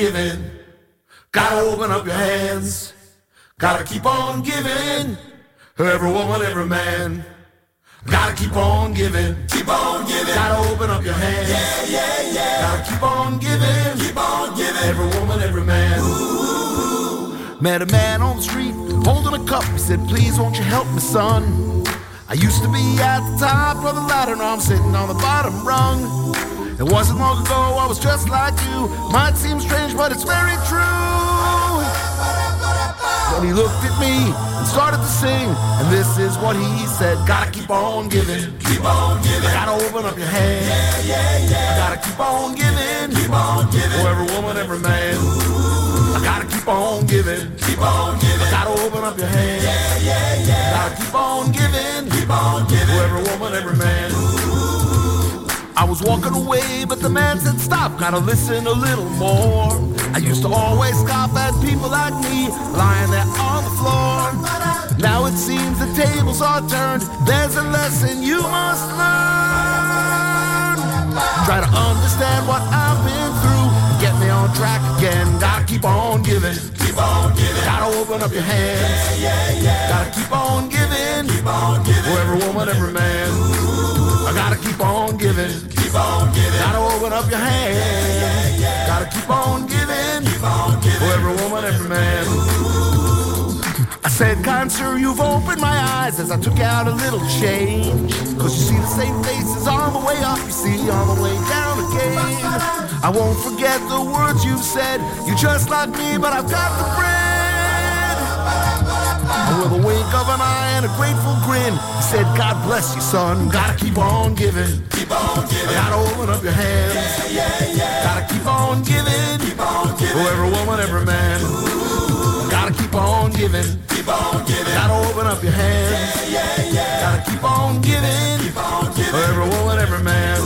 Giving. Gotta open up your hands. Gotta keep on giving. Every woman, every man. Gotta keep on giving. Keep on giving. Gotta open up your hands. Yeah, yeah, yeah. Gotta keep on giving. Keep on giving. Every woman, every man. Ooh. Met a man on the street holding a cup. He said, Please, won't you help me, son? I used to be at the top of the ladder, now I'm sitting on the bottom rung. It wasn't long ago, I was just like you. Might seem strange, but it's very true. Then he looked at me and started to sing, and this is what he said: Gotta keep on giving, keep on giving. Gotta open up your hands, yeah, yeah, yeah. Gotta keep on giving, keep on giving. For every woman, every man. I gotta keep on giving, keep on giving. I gotta open up your hands, yeah, yeah, yeah. Gotta keep on giving, keep on giving. For every woman, every man. I was walking away, but the man said, Stop, gotta listen a little more. I used to always scoff at people like me, lying there on the floor. Now it seems the tables are turned, there's a lesson you must learn. Try to understand what I've been through, get me on track again. Gotta keep on giving, keep on giving. Gotta open up your hands, yeah, yeah, yeah. Gotta keep on giving, keep on giving. For every woman, every man. I gotta keep on giving. Keep on giving. Gotta open up your hand. Yeah, yeah, yeah. Gotta keep on giving. Keep on giving. For every woman, every man. I said, kind sir, you've opened my eyes as I took out a little change. Cause you see the same faces on the way up, you see on the way down again. I won't forget the words you've said. You're just like me, but I've got the bread. And with a wink of an eye and a grateful grin, he said, God bless you, son. Gotta keep on giving. Keep on giving. Gotta open up your hands. Yeah, yeah, yeah. Gotta keep on giving. Keep on giving. For every woman, every man. Gotta keep on giving. Keep on giving. Gotta open up your hands. Yeah, yeah, yeah. Gotta keep on giving. Keep on giving. For every woman, every man.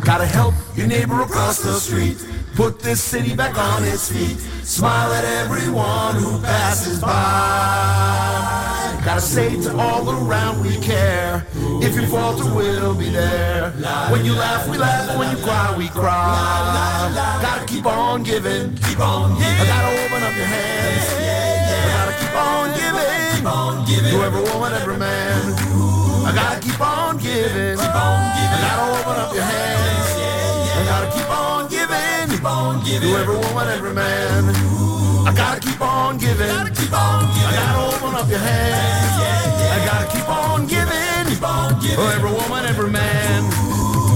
Gotta help your neighbor across the street. Put this city back on its feet. Smile at everyone who passes by. Gotta say to all around we care. If you falter, we'll be there. When you laugh, we laugh. When you cry, we cry. Gotta keep on giving. Keep on giving. Gotta open up your hands. Gotta keep on giving. Keep on giving. To every woman, every man. I gotta keep on giving. Keep on giving. I gotta open up your hands. I gotta keep on giving. Keep on giving. To every woman, every man. I gotta keep on giving. Gotta keep on giving. I gotta open up your hands. I gotta keep on giving. Keep on giving. To every woman, every man.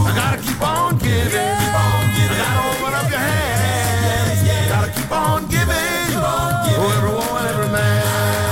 I gotta keep on giving. Keep on giving. I gotta open up your hands. Gotta keep on giving. Keep on giving. To every woman, every man.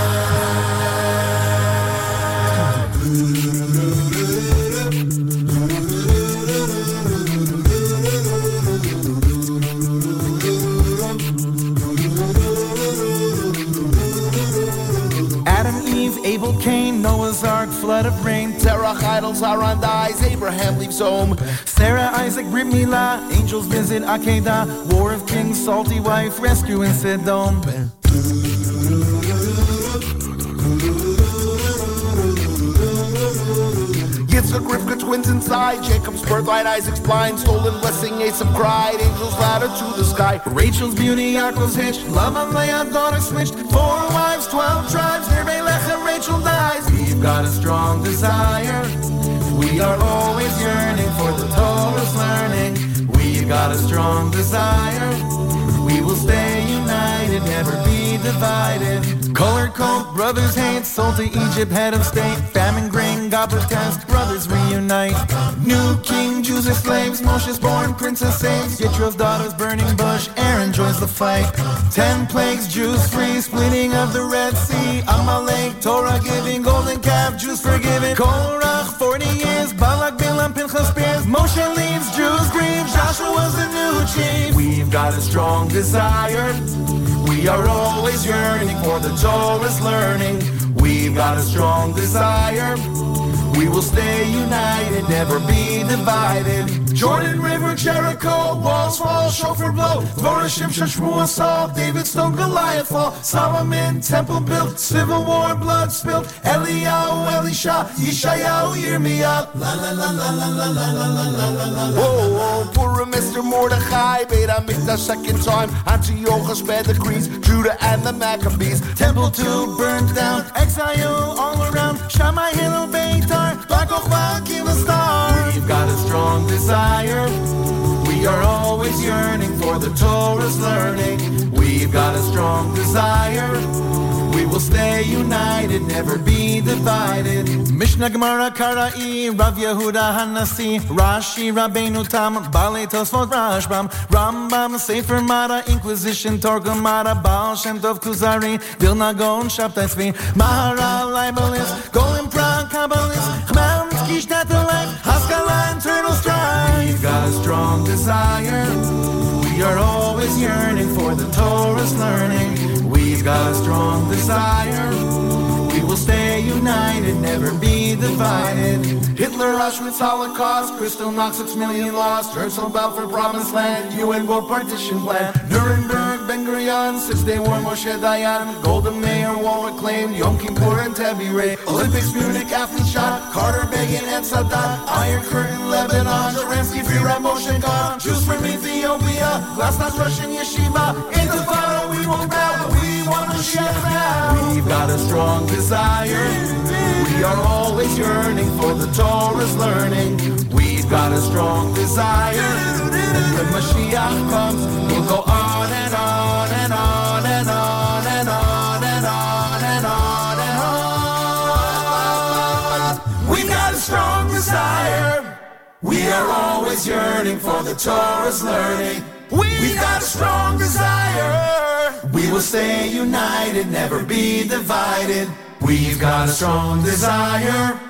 Flood of rain. Terach idols, Haran dies, Abraham leaves home. Sarah, Isaac, Brit Milah, angels visit Akedah, war of kings, salty wife, rescue in Sodom. Yitzchak, Rivka, twins inside. Jacob's birthright, Isaac's blind. Stolen blessing, Esau cried. Angels ladder to the sky. Rachel's beauty, Yaakov's hitch, Laban, Leah, daughter switched, four wives, twelve tribes, near Lechem, Rachel dies. We've got a strong desire, we are always yearning for the Torah's learning. We've got a strong desire, will stay united, never be divided. Color coat, brothers hate, sold to Egypt, head of state, famine, grain, God protest, brothers reunite. New king, Jews are slaves, Moshe's born, princess saves, Yitro's daughters burning bush, Aaron joins the fight. Ten plagues, Jews free, splitting of the Red Sea, Amalek, Torah giving, golden calf, Jews forgiven. Korach, 40 years, Balak, Bilam, Pinchas spears, Moshe leaves, Jews grieve, Joshua's the new chief. We've got a strong desire. We are always yearning for the Torah's learning. We've got a strong desire. We will stay united, never be divided. Jordan River, Jericho, walls fall, shofar blow. Dvorah, Shimshon, Shmuel, Saul, David stone, Goliath fall. Solomon, temple built, civil war, blood spilled. Eliyahu, Elisha, Yeshayahu, Yirmiyah. La la la la la la la la la la la la la. Oh, oh, Purim, Mr. Mordechai, Beit HaMikdash, second time. Antiochus, sped the Greeks, Judah and the Maccabees. Temple two burned down, exile all around. Shammai, Hillel, Back off back in the stars. We've got a strong desire we are always yearning for the Torah's learning. We've got a strong desire. We will stay united, never be divided. Mishnah Gemara Kara'i, Rav Yehuda Hanasi, Rashi Rabbeinu Tam, Bale Tosfot Rashbam, Rambam Sefer Mara, Inquisition Torah Mara, Baal Shem Tov Kuzari, Vilna Gaon Shabtai Tzvi, Maharal Leibelis, Golem Prague Kabbalist, We've got a strong desire. We are always yearning for the Torah's learning. We've got a strong desire. Will stay united, never be divided. Hitler, Auschwitz, Holocaust, Kristallnacht, six million lost, Herzl, Balfour, Promised Land, UN World Partition Plan, Nuremberg, Ben Gurion, Six Day War, Moshe Dayan, Golda Meir, War acclaimed, Yom Kippur and Tebi Olympics, Munich, athlete shot, Carter, Begin, and Sadat, Iron Curtain, Lebanon, Sharansky, Free Ram, Moshe God, Jews from Ethiopia, Glasnost, Russian Yeshiva, Intifada, we won't bow, We've got a strong desire. We are always yearning for the Torah's learning. We've got a strong desire. And when Mashiach comes, we'll go on and on and on and on and on and on and on and on. We've got a strong desire. We are always yearning for the Torah's learning. We've got a strong desire. We will stay united, never be divided. We've got a strong desire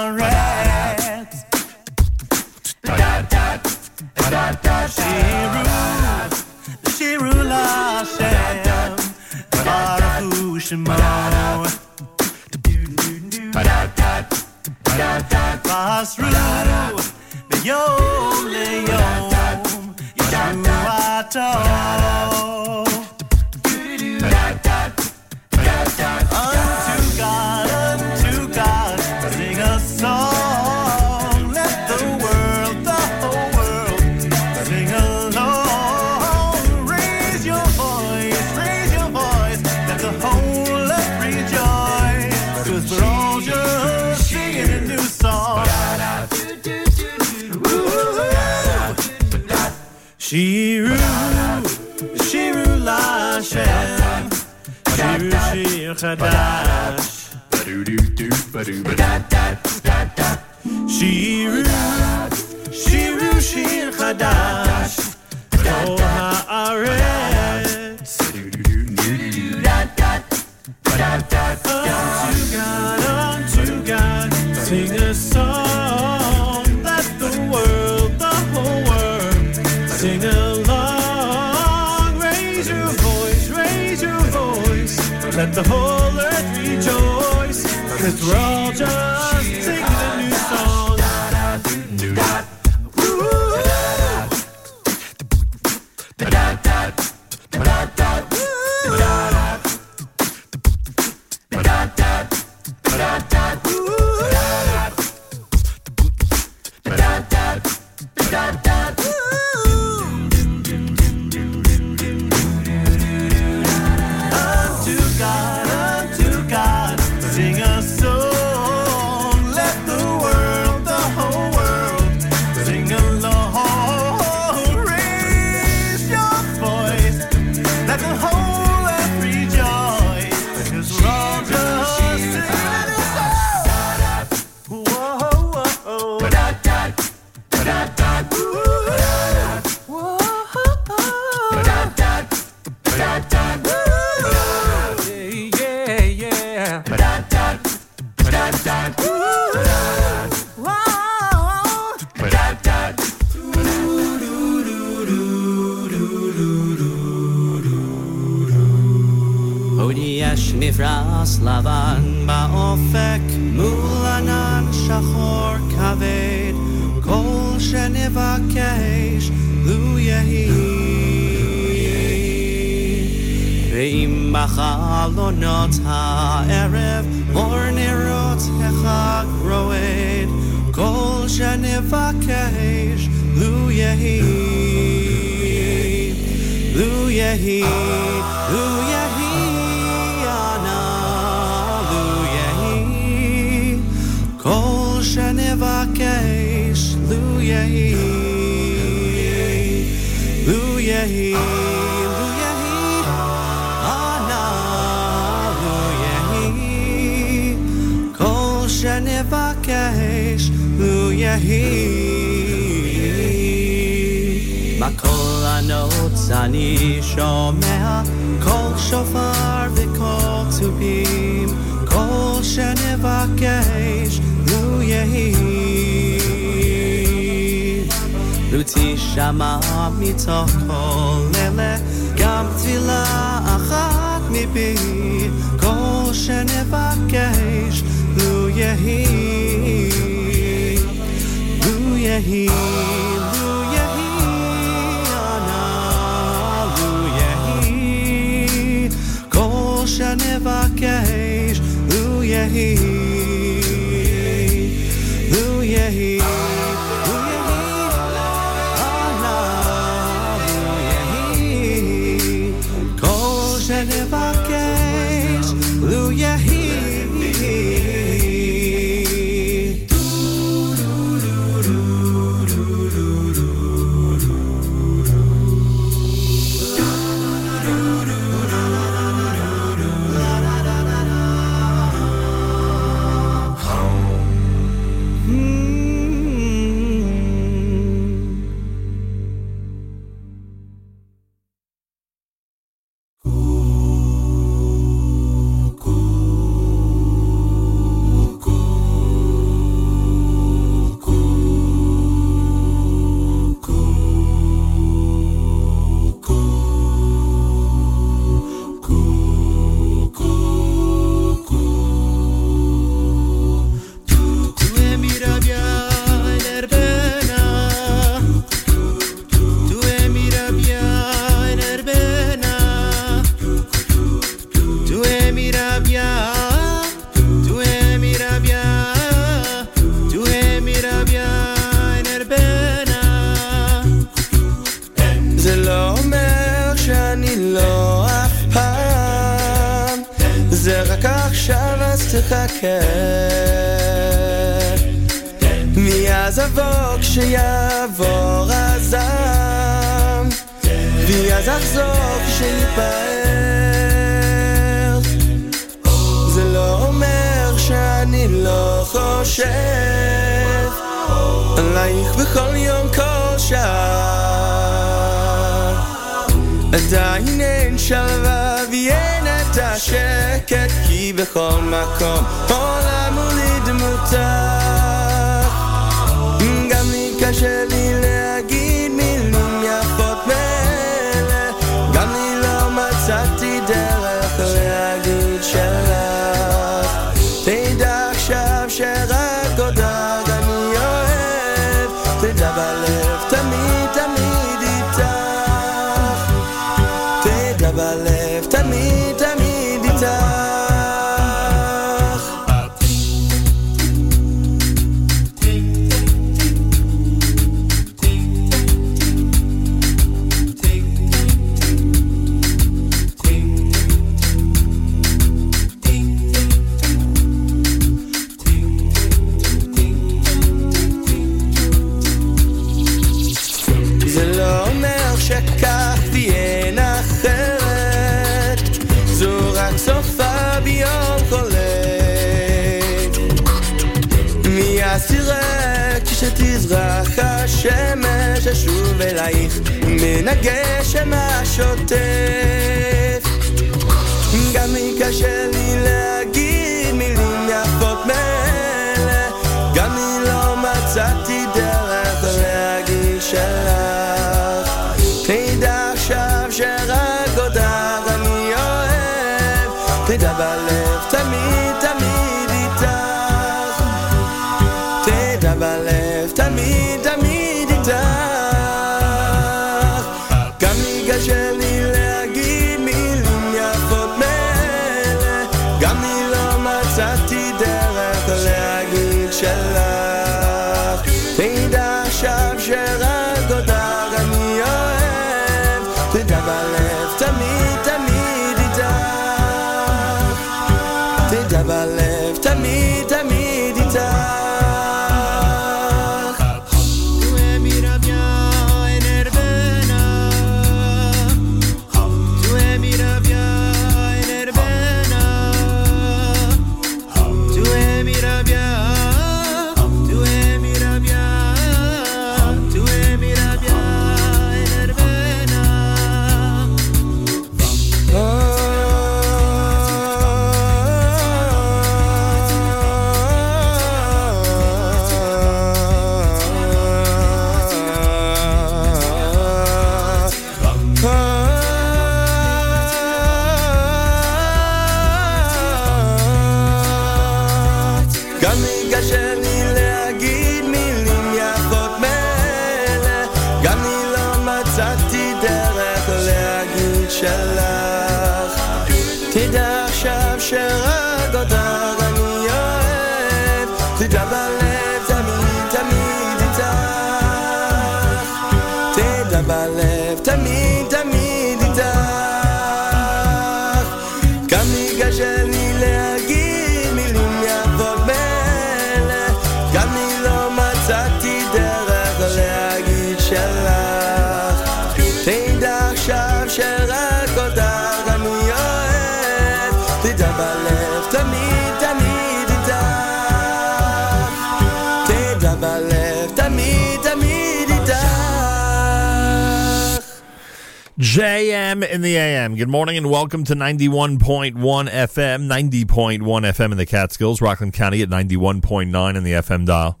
welcome to 91.1 FM, 90.1 FM in the Catskills, Rockland County at 91.9 in the FM dial.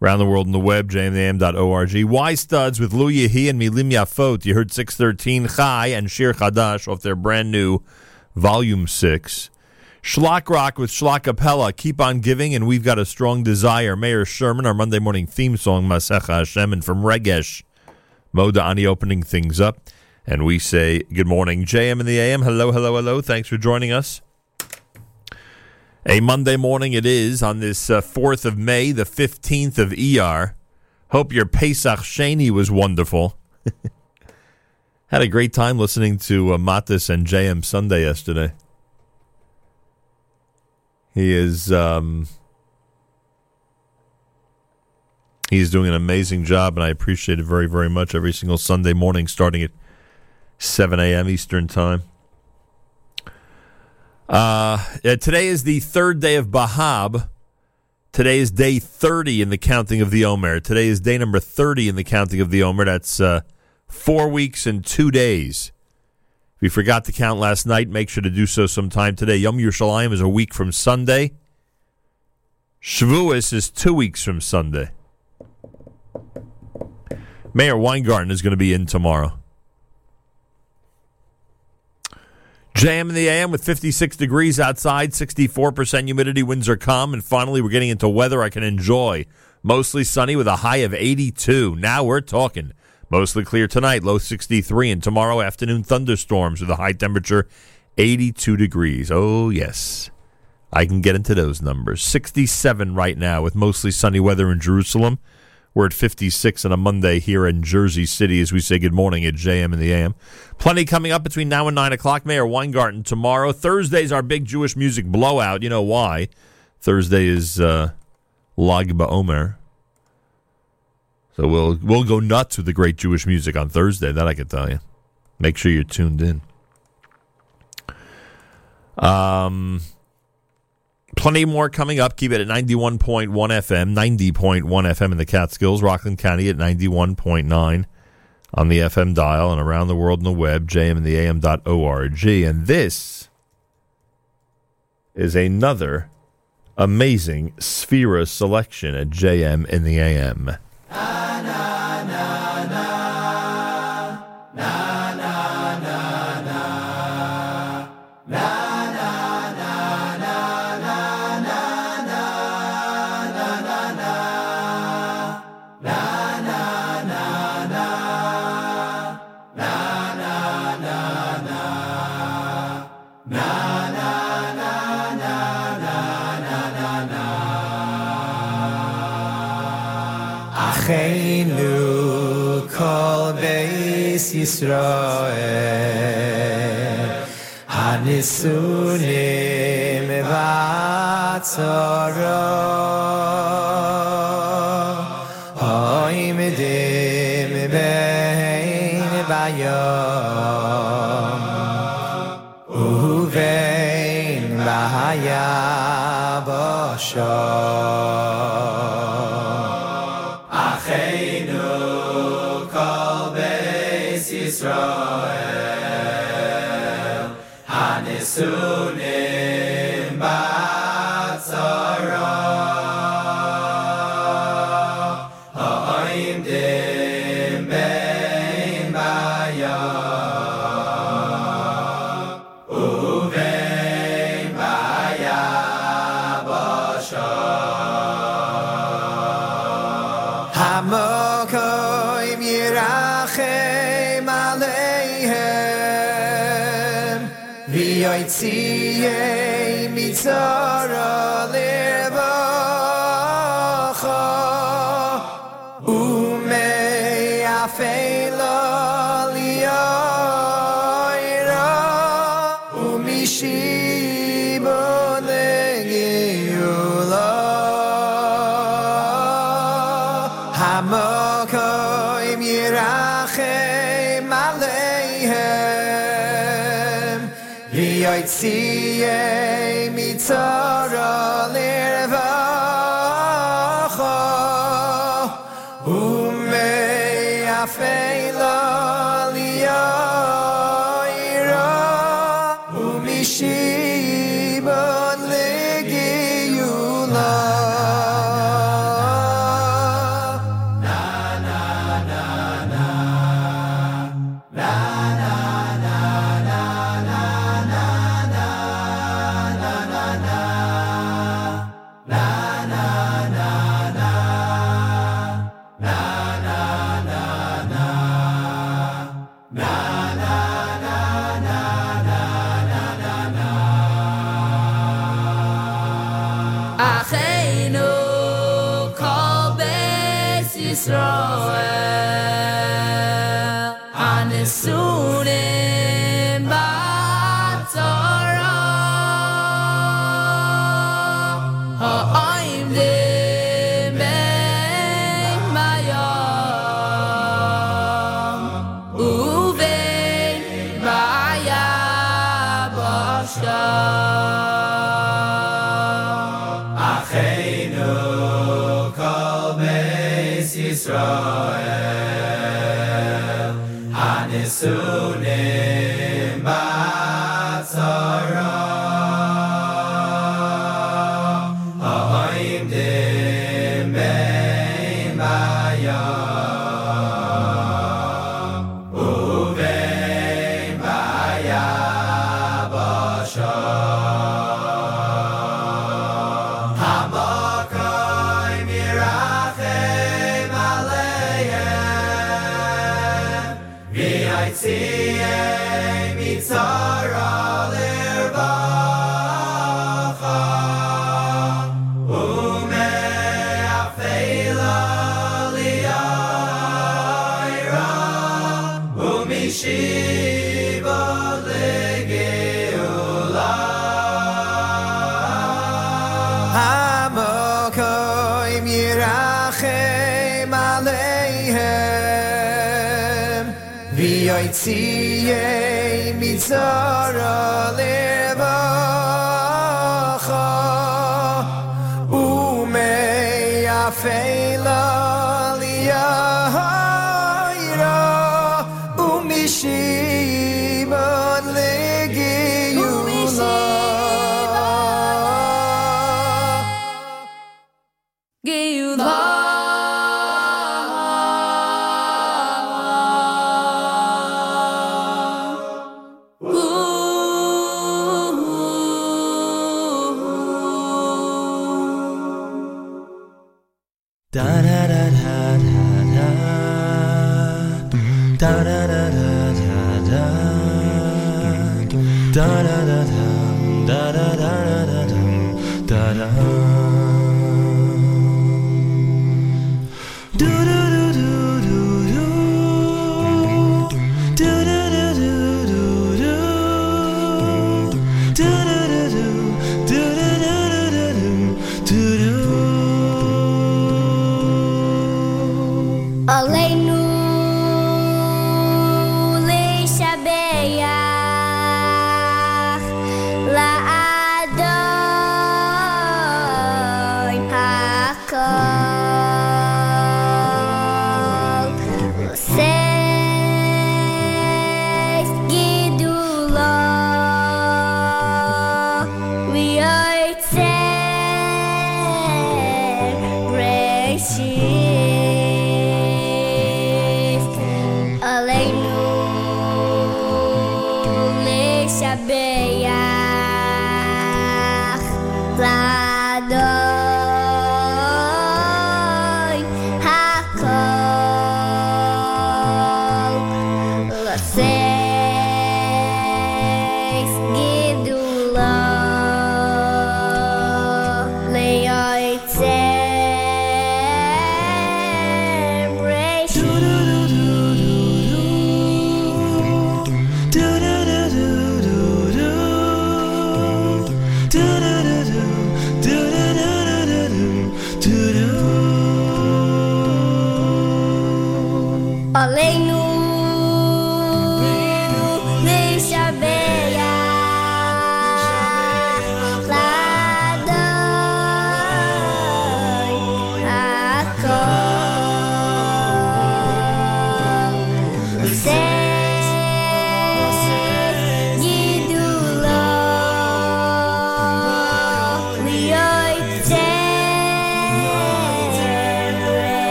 Around the world in the web, jmam.org. Y Studs with Lou Yehi and Milim Yafot. You heard 613 Chai and Shir Chadash off their brand new Volume 6. Schlock Rock with Schlock Capella. Keep on giving, and we've got a strong desire. Mayor Sherman, our Monday morning theme song, Masecha Hashem, and from Regesh, Moda Ani opening things up. And we say good morning, JM in the AM. Hello, hello, hello. Thanks for joining us. A Monday morning it is on this uh, 4th of May, the 15th of ER. Hope your Pesach Sheni was wonderful. Had a great time listening to uh, Matis and JM Sunday yesterday. He is um, he's doing an amazing job, and I appreciate it very, very much every single Sunday morning, starting at 7 a.m. Eastern Time. Uh, today is the third day of Bahab. Today is day 30 in the counting of the Omer. Today is day number 30 in the counting of the Omer. That's uh, four weeks and two days. If you forgot to count last night, make sure to do so sometime today. Yom Yerushalayim is a week from Sunday. Shavuos is two weeks from Sunday. Mayor Weingarten is going to be in tomorrow. JM in the AM with 56 degrees outside, 64% humidity, winds are calm, and finally we're getting into weather I can enjoy. Mostly sunny with a high of 82. Now we're talking. Mostly clear tonight, low 63, and tomorrow afternoon thunderstorms with a high temperature 82 degrees. Oh, yes. I can get into those numbers. 67 right now with mostly sunny weather in Jerusalem. We're at 56 on a Monday here in Jersey City as we say good morning at JM in the AM. Plenty coming up between now and 9 o'clock. Mayor Weingarten tomorrow. Thursday's our big Jewish music blowout. You know why. Thursday is uh, Lag BaOmer. So we'll we'll go nuts with the great Jewish music on Thursday. That I can tell you. Make sure you're tuned in. Um, plenty more coming up. Keep it at 91.1 FM, 90.1 FM in the Catskills, Rockland County at 91.9 on the FM dial and around the world on the web, jmandtheam.org. And the AM.org. And this is another amazing Sefira selection at JM in the AM. Acheinu Yisroel Hanisunim Vatzoro Oimidim Bein Bayom Uvein Bahaya Boshom alone.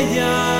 Lishabeya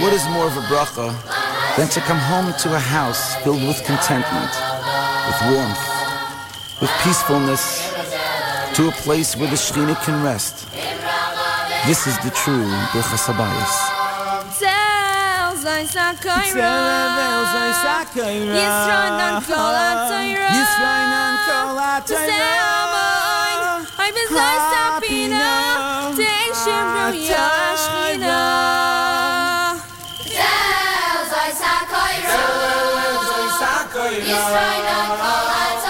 What is more of a bracha than to come home to a house filled with contentment, with warmth, with peacefulness, to a place where the Shekhinah can rest? This is the true Birchas Habayis. Zel zayn sakayra Yisrael nan kol atayra V'zehamoin Oy v'zay sapina Tehei shiruya ashchina Many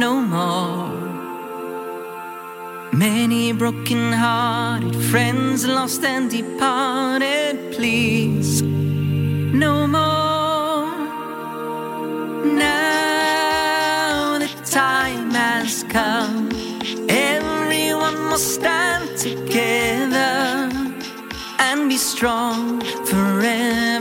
no more. Many broken hearted friends lost and departed, please, no more. Now the time has come, everyone must stand together and be strong forevermore.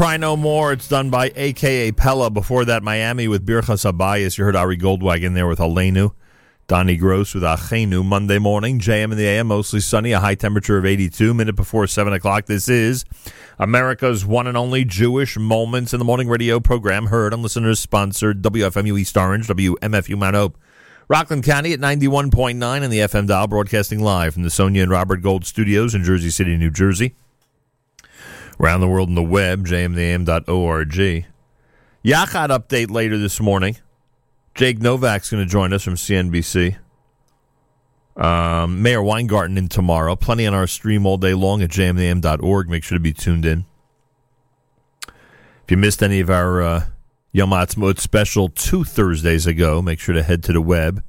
Cry No More. It's done by AKA Pella. Before that, Miami with Birchas Habayis. You heard Ari Goldwagon there with Alenu. Donnie Gross with Achenu. Monday morning, JM in the AM, mostly sunny, a high temperature of 82. Minute before 7 o'clock. This is America's one and only Jewish Moments in the Morning radio program. Heard on listeners sponsored WFMU East Orange, WMFU Mount Hope. Rockland County at 91.9 in the FM dial, broadcasting live from the Sonia and Robert Gold studios in Jersey City, New Jersey around the world on the web, jmnam.org. Yachad update later this morning. Jake Novak's going to join us from CNBC. Um, Mayor Weingarten in tomorrow. Plenty on our stream all day long at jmnam.org. Make sure to be tuned in. If you missed any of our uh, Yom Ha'atzmaut special two Thursdays ago, make sure to head to the web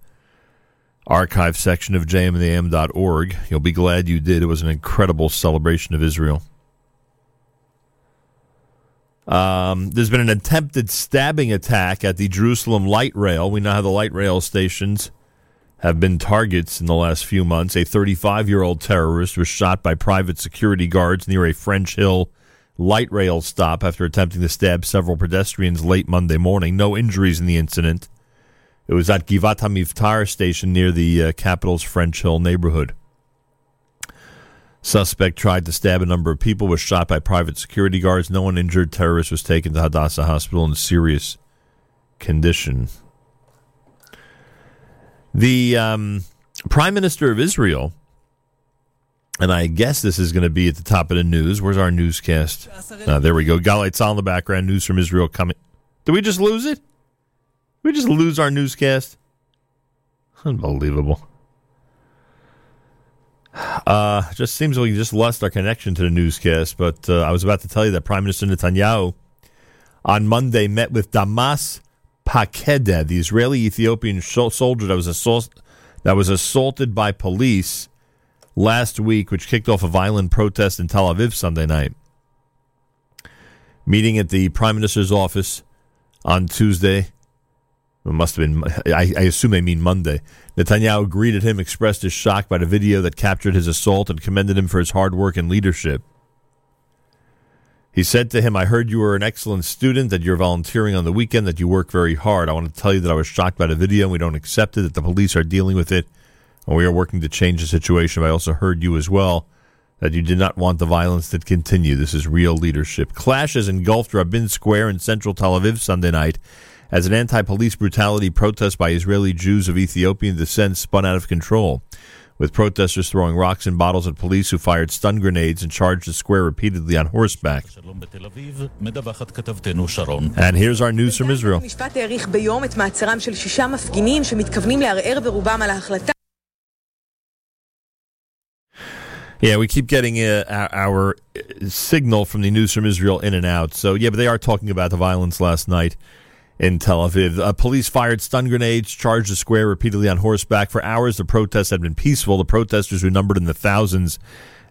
archive section of jmnam.org. You'll be glad you did. It was an incredible celebration of Israel. Um, there's been an attempted stabbing attack at the Jerusalem light rail. We know how the light rail stations have been targets in the last few months. A 35 year old terrorist was shot by private security guards near a French Hill light rail stop after attempting to stab several pedestrians late Monday morning. No injuries in the incident. It was at Givat HaMivtar station near the uh, capital's French Hill neighborhood. Suspect tried to stab a number of people, was shot by private security guards. No one injured. Terrorist was taken to Hadassah Hospital in serious condition. The um, Prime Minister of Israel, and I guess this is going to be at the top of the news. Where's our newscast? Uh, there we go. Galites on the background. News from Israel coming. Did we just lose it? Did we just lose our newscast? Unbelievable. Uh, just seems like we just lost our connection to the newscast. But uh, I was about to tell you that Prime Minister Netanyahu on Monday met with Damas Pakeda, the Israeli Ethiopian soldier that was assault that was assaulted by police last week, which kicked off a violent protest in Tel Aviv Sunday night. meeting at the Prime Minister's office on Tuesday. It must have been, I, I assume they mean Monday. Netanyahu greeted him, expressed his shock by the video that captured his assault, and commended him for his hard work and leadership. He said to him, I heard you were an excellent student, that you're volunteering on the weekend, that you work very hard. I want to tell you that I was shocked by the video and we don't accept it, that the police are dealing with it, and we are working to change the situation. But I also heard you as well, that you did not want the violence to continue. This is real leadership. Clashes engulfed Rabin Square in central Tel Aviv Sunday night as an anti police brutality protest by Israeli Jews of Ethiopian descent spun out of control, with protesters throwing rocks and bottles at police who fired stun grenades and charged the square repeatedly on horseback. And here's our news from Israel. Yeah, we keep getting uh, our, our signal from the news from Israel in and out. So, yeah, but they are talking about the violence last night in Tel Aviv. Uh, police fired stun grenades, charged the square repeatedly on horseback. For hours, the protests had been peaceful. The protesters, who numbered in the thousands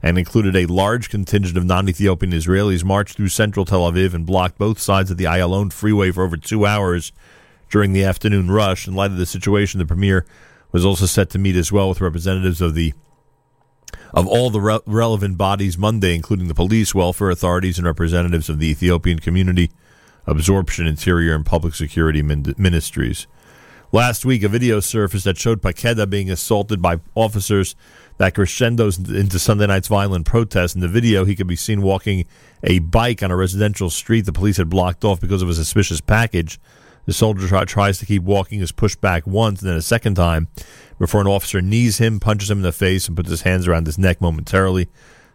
and included a large contingent of non Ethiopian Israelis, marched through central Tel Aviv and blocked both sides of the Ayalon freeway for over two hours during the afternoon rush. In light of the situation, the premier was also set to meet as well with representatives of the of all the re- relevant bodies Monday, including the police, welfare authorities, and representatives of the Ethiopian community, absorption, interior, and public security min- ministries. Last week, a video surfaced that showed Pakeda being assaulted by officers that crescendos into Sunday night's violent protest. In the video, he could be seen walking a bike on a residential street the police had blocked off because of a suspicious package. The soldier try- tries to keep walking, is pushed back once, and then a second time before an officer knees him, punches him in the face, and puts his hands around his neck momentarily.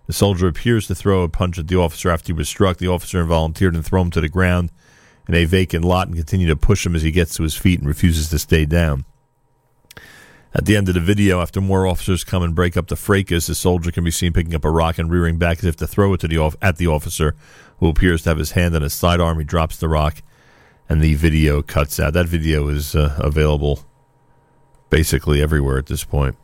The soldier appears to throw a punch at the officer after he was struck. The officer volunteered and throw him to the ground in a vacant lot and continue to push him as he gets to his feet and refuses to stay down. At the end of the video, after more officers come and break up the fracas, the soldier can be seen picking up a rock and rearing back as if to throw it to the off- at the officer, who appears to have his hand on his sidearm. He drops the rock, and the video cuts out. That video is uh, available basically everywhere at this point.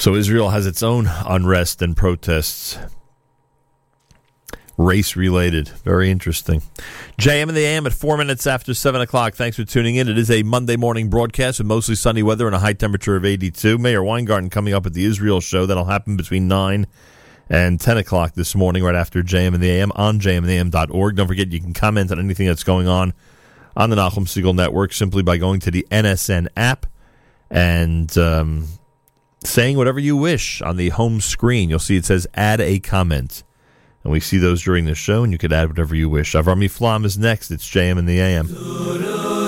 So Israel has its own unrest and protests, race related. Very interesting. JM and the AM at four minutes after seven o'clock. Thanks for tuning in. It is a Monday morning broadcast with mostly sunny weather and a high temperature of 82. Mayor Weingarten coming up at the Israel show. That'll happen between nine and 10 o'clock this morning, right after JM and the AM on jmandtheam.org. Don't forget you can comment on anything that's going on on the Nachum Segal Network simply by going to the NSN app and um, saying whatever you wish on the home screen. You'll see it says add a comment. And we see those during the show, and you could add whatever you wish. Avrami Flam is next. It's JM in the AM.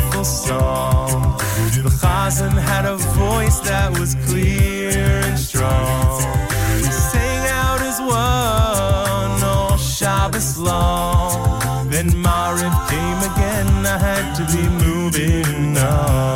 Beautiful song. The Chazan had a voice that was clear and strong. We sang out as one all Shabbos long. Then Mariv came again, I had to be moving on.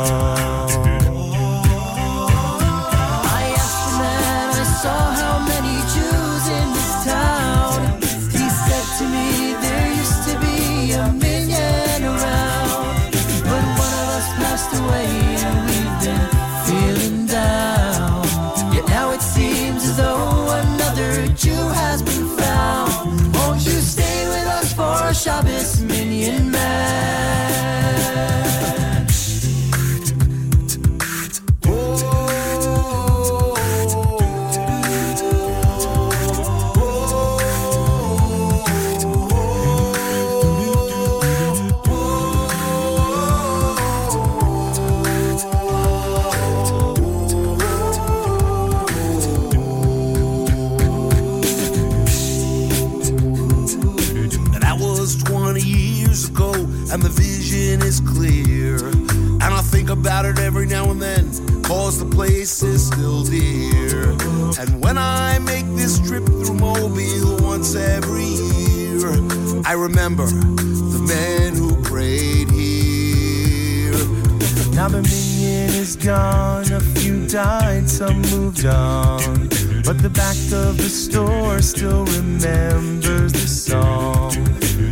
Place is still dear. And when I make this trip through Mobile once every year, I remember the men who prayed here. Now the minyan is gone, a few died, some moved on. But the back of the store still remembers the song.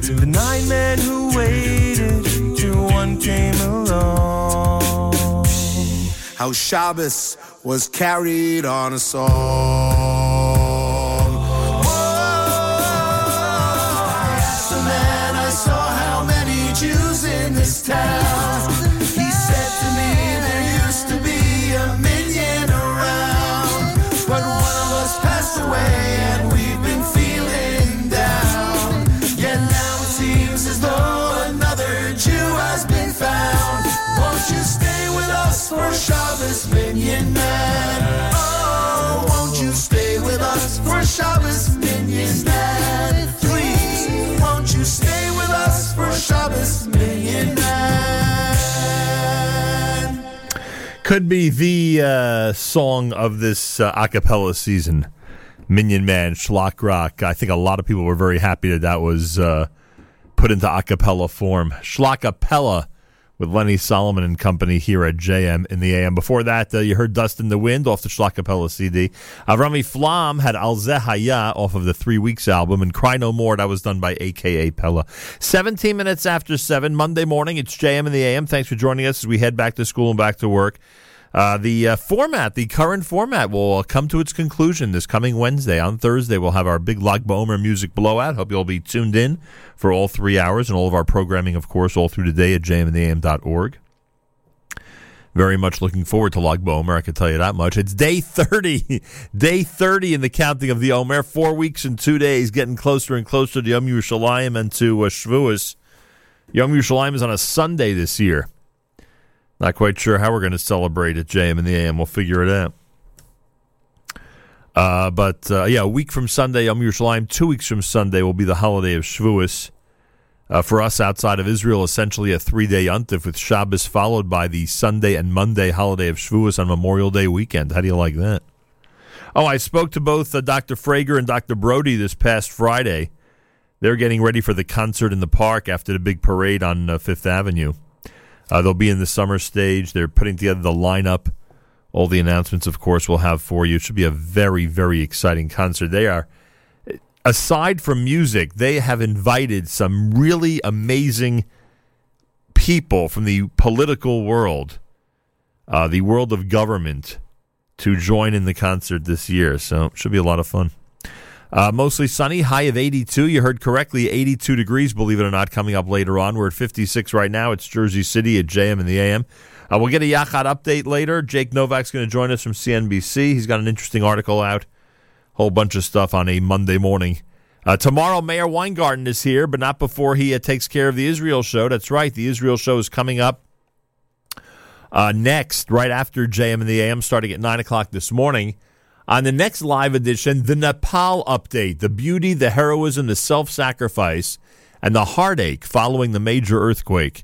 The nine men who waited till one came along. How Shabbos was carried on a song. Shabbos, minyan? Please, won't you stay with us for Shabbos, minyan? Could be the uh, song of this uh, a cappella season. Minyan Man, Shlock Rock. I think a lot of people were very happy that that was uh, put into a cappella form. Schlockapella with Lenny Solomon and company here at JM in the AM. Before that, uh, you heard Dust in the Wind off the Schlockapella CD. Avrami Flam had Al Zehaya off of the Three Weeks album, and Cry No More, that was done by AKA Pella. 17 minutes after 7, Monday morning, it's JM in the AM. Thanks for joining us as we head back to school and back to work. Uh, the uh, format, the current format, will uh, come to its conclusion this coming Wednesday. On Thursday, we'll have our big Lag BaOmer music blowout. Hope you'll be tuned in for all three hours and all of our programming, of course, all through the day at jmandtheam.org. Very much looking forward to Lag BaOmer, I can tell you that much. It's day 30, day 30 in the counting of the Omer. Four weeks and two days, getting closer and closer to Yom Yerushalayim and to uh, Shavuos. Yom Yerushalayim is on a Sunday this year. Not quite sure how we're going to celebrate at JM and the AM. We'll figure it out. Uh, but uh, yeah, a week from Sunday, Yom Yerushalayim. Two weeks from Sunday will be the holiday of Shavuos. Uh, for us outside of Israel, essentially a three-day yontif with Shabbos followed by the Sunday and Monday holiday of Shavuos on Memorial Day weekend. How do you like that? Oh, I spoke to both uh, Dr. Frager and Dr. Brody this past Friday. They're getting ready for the concert in the park after the big parade on uh, Fifth Avenue. Uh, they'll be in the summer stage. They're putting together the lineup. All the announcements, of course, we'll have for you. It should be a very, very exciting concert. They are, aside from music, they have invited some really amazing people from the political world, uh, the world of government, to join in the concert this year. So it should be a lot of fun. Uh, mostly sunny, high of 82. You heard correctly, 82 degrees, believe it or not, coming up later on. We're at 56 right now. It's Jersey City at JM and the AM. Uh, we'll get a Yachat update later. Jake Novak's going to join us from CNBC. He's got an interesting article out. Whole bunch of stuff on a Monday morning. Uh, tomorrow, Mayor Weingarten is here, but not before he uh, takes care of the Israel show. That's right. The Israel show is coming up uh, next, right after JM and the AM, starting at 9 o'clock this morning. On the next live edition, the Nepal update the beauty, the heroism, the self sacrifice, and the heartache following the major earthquake.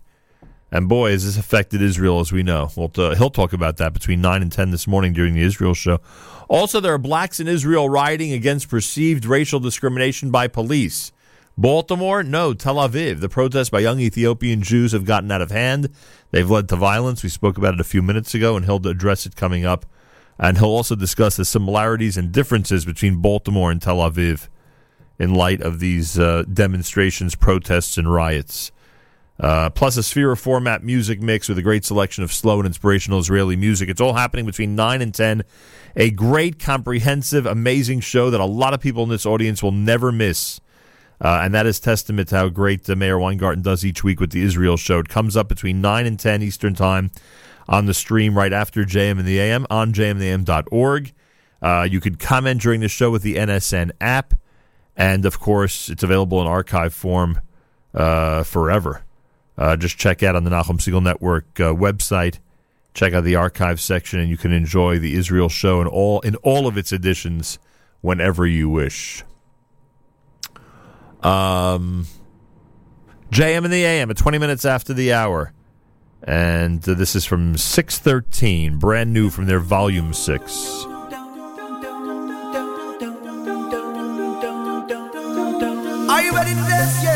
And boy, has this affected Israel, as we know. Well, uh, he'll talk about that between 9 and 10 this morning during the Israel show. Also, there are blacks in Israel rioting against perceived racial discrimination by police. Baltimore? No, Tel Aviv. The protests by young Ethiopian Jews have gotten out of hand. They've led to violence. We spoke about it a few minutes ago, and he'll address it coming up. And he'll also discuss the similarities and differences between Baltimore and Tel Aviv in light of these uh, demonstrations, protests, and riots. Uh, plus a Sefira format music mix with a great selection of slow and inspirational Israeli music. It's all happening between 9 and 10. A great, comprehensive, amazing show that a lot of people in this audience will never miss. Uh, and that is testament to how great uh, Mayor Weingarten does each week with the Israel show. It comes up between 9 and 10 Eastern Time on the stream right after JM and the AM on jmandtheam.org. Uh, you could comment during the show with the NSN app. And of course, it's available in archive form uh, forever. Uh, just check out on the Nachum Segal Network uh, website. Check out the archive section, and you can enjoy the Israel show in all in all of its editions whenever you wish. Um, JM and the AM at 20 minutes after the hour. And uh, this is from 613, brand new from their volume 6. Are you ready to dance?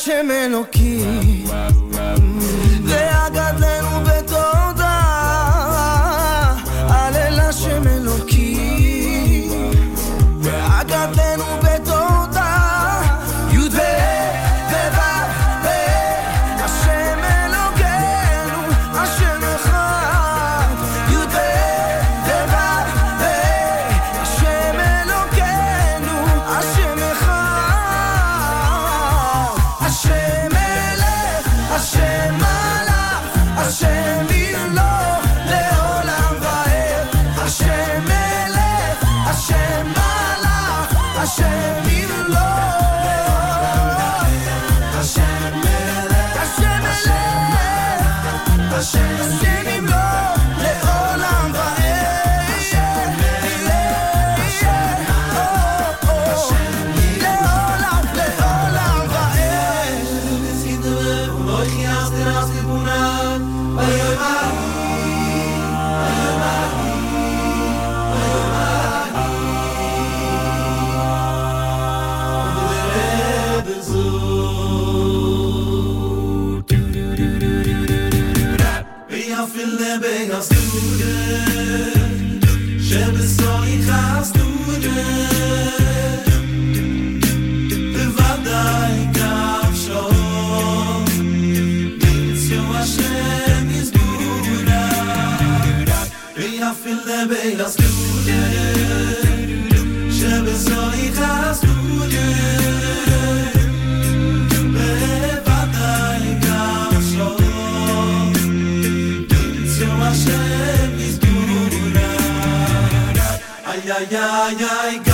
se me lo. ay, ay, ay.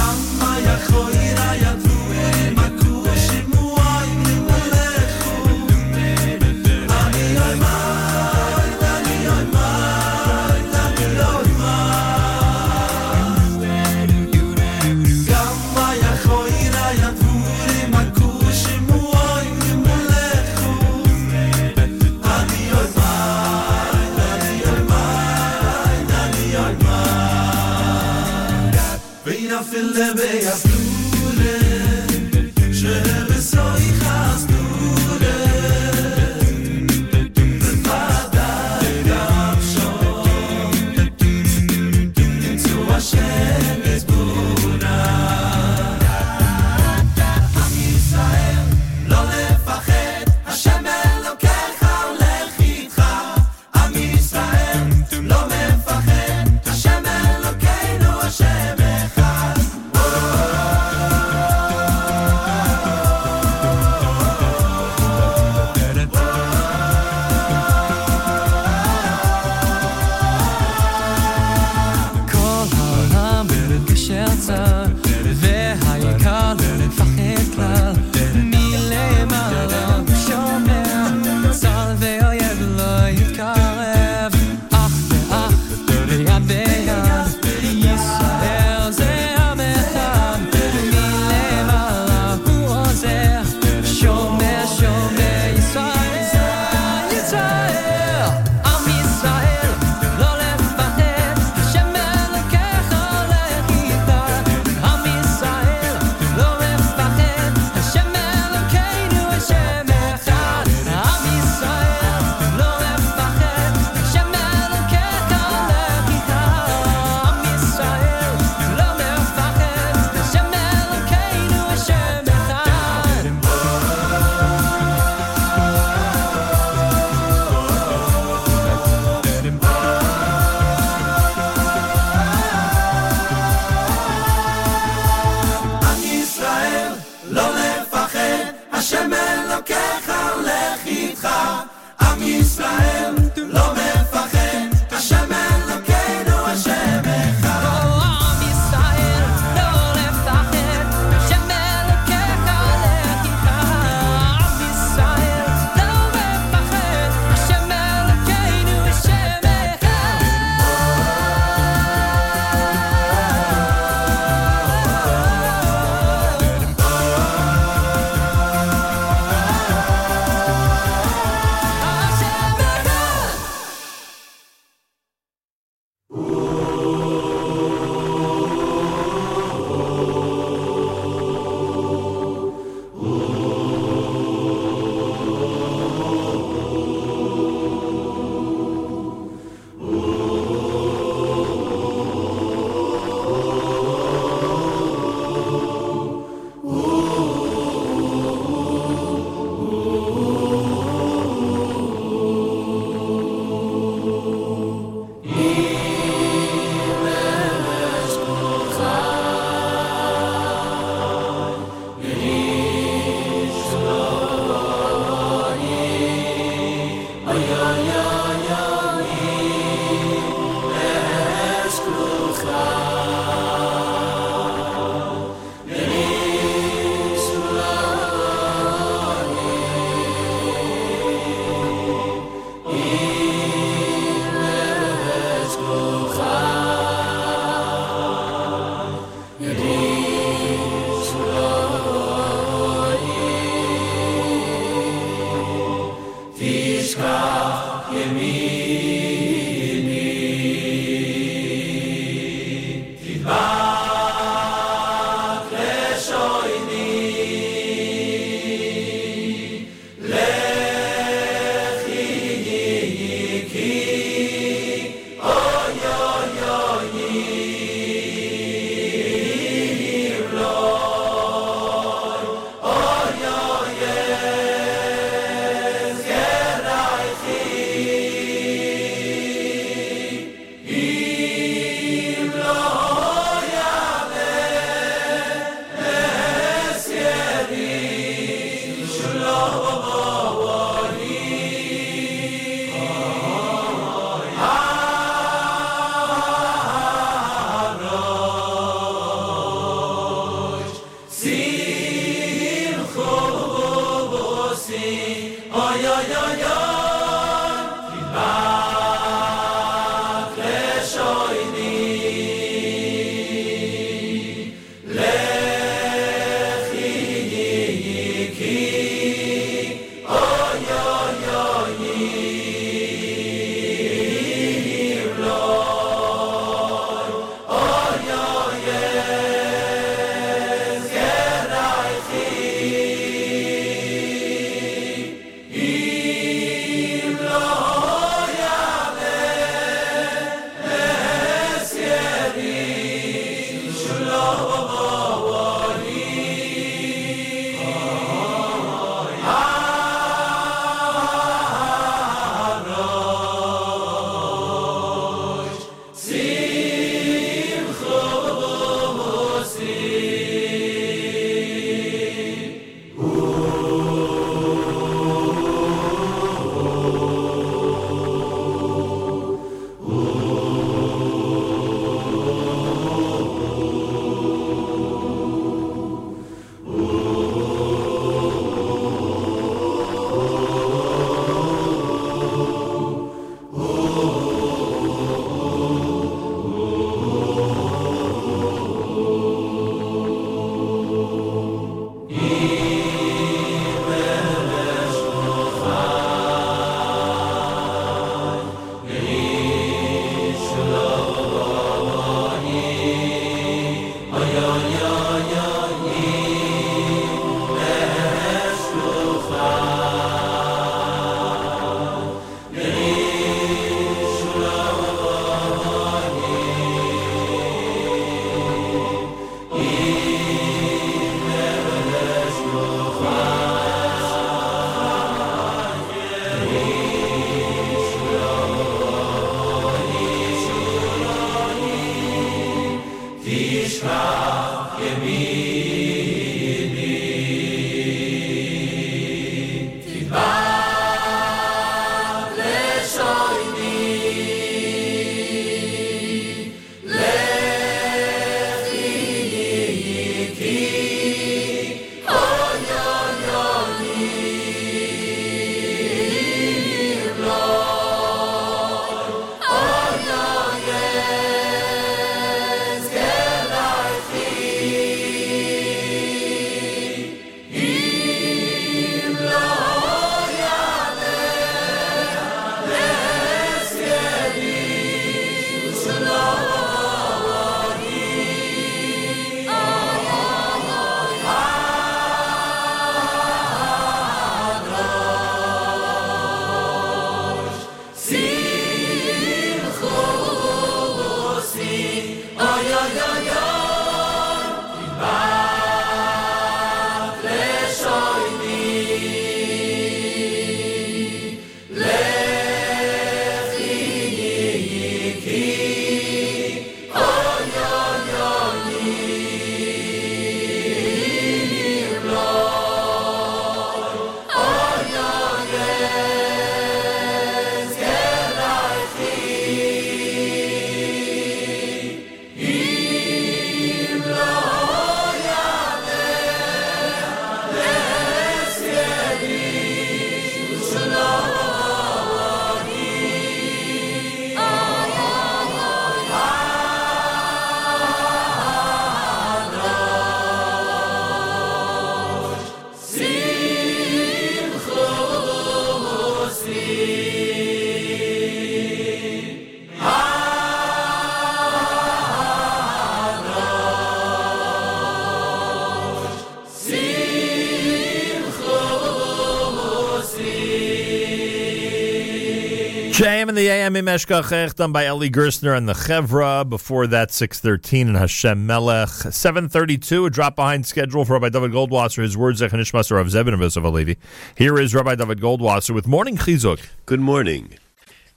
Done by Eli Gerstner and the Chevra. Before that, 613 and Hashem Melech. 732, a drop behind schedule for Rabbi David Goldwasser. His words, Zechanish Master of Zebin of Alevi. Here is Rabbi David Goldwasser with Morning Chizuk. Good morning.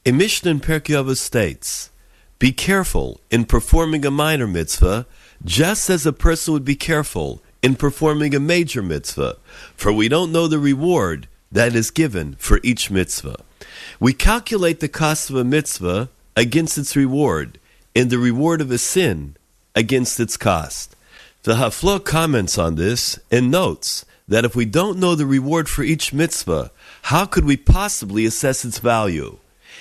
A Mishnah in Pirkei Avos states, Be careful in performing a minor mitzvah, just as a person would be careful in performing a major mitzvah, for we don't know the reward that is given for each mitzvah. We calculate the cost of a mitzvah against its reward, and the reward of a sin against its cost. The Haflo comments on this and notes that if we don't know the reward for each mitzvah, how could we possibly assess its value?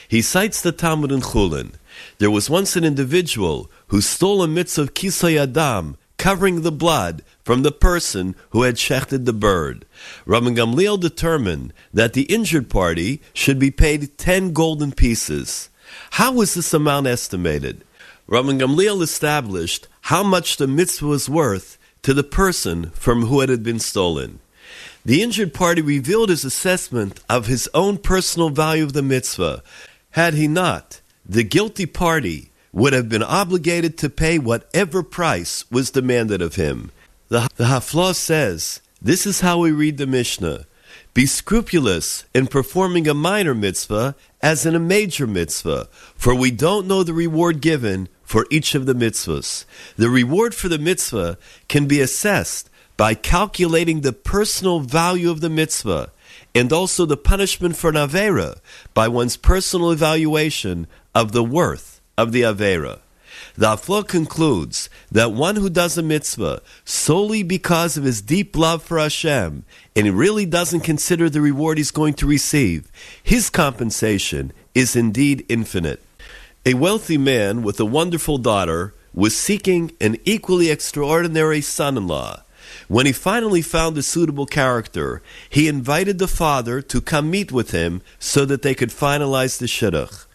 He cites the Talmud in Chulin. There was once an individual who stole a mitzvah of Kisui HaDam, covering the blood from the person who had shechted the bird. Rabban Gamliel determined that the injured party should be paid 10 golden pieces. How was this amount estimated? Rabban Gamliel established how much the mitzvah was worth to the person from who it had been stolen. The injured party revealed his assessment of his own personal value of the mitzvah. Had he not, the guilty party would have been obligated to pay whatever price was demanded of him. The, the Haflah says, This is how we read the Mishnah. Be scrupulous in performing a minor mitzvah as in a major mitzvah, for we don't know the reward given for each of the mitzvahs. The reward for the mitzvah can be assessed by calculating the personal value of the mitzvah and also the punishment for an Avera by one's personal evaluation of the worth of the Avera. The Aflo concludes that one who does a mitzvah solely because of his deep love for Hashem and really doesn't consider the reward he's going to receive, his compensation is indeed infinite. A wealthy man with a wonderful daughter was seeking an equally extraordinary son in law. When he finally found a suitable character, he invited the father to come meet with him so that they could finalize the shidduch.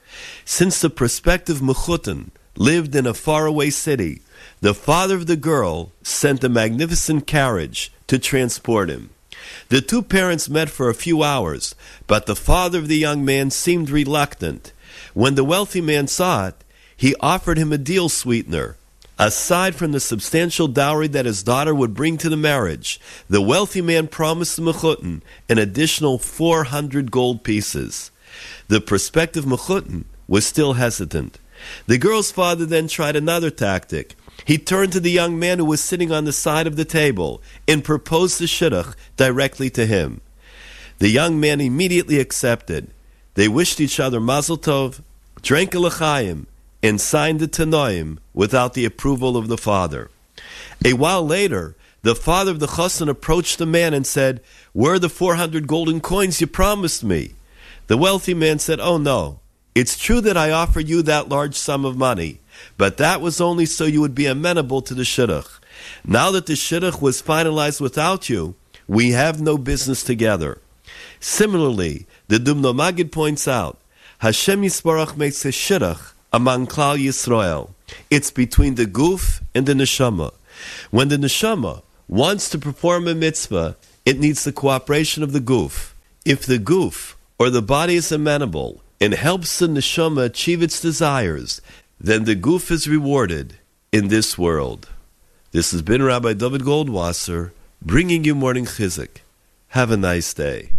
Since the prospective mechutin lived in a faraway city, the father of the girl sent a magnificent carriage to transport him. The two parents met for a few hours, but the father of the young man seemed reluctant. When the wealthy man saw it, he offered him a deal sweetener. Aside from the substantial dowry that his daughter would bring to the marriage, the wealthy man promised the mechutin an additional 400 gold pieces. The prospective mechutin was still hesitant. The girl's father then tried another tactic. He turned to the young man who was sitting on the side of the table and proposed the shidduch directly to him. The young man immediately accepted. They wished each other mazel tov, drank a l'chaim, and signed the tanoim without the approval of the father. A while later, the father of the chassan approached the man and said, "Where are the four hundred golden coins you promised me?" The wealthy man said, "Oh no, it's true that I offered you that large sum of money, but that was only so you would be amenable to the shidduch. Now that the shidduch was finalized without you, we have no business together." Similarly, the Dubno Maggid points out, Hashem Yisbarach makes a shidduch among Klal Yisrael. It's between the guf and the neshama. When the neshama wants to perform a mitzvah, it needs the cooperation of the guf. If the guf or the body is amenable and helps the neshama achieve its desires, then the guf is rewarded in this world. This has been Rabbi David Goldwasser bringing you morning chizuk. Have a nice day.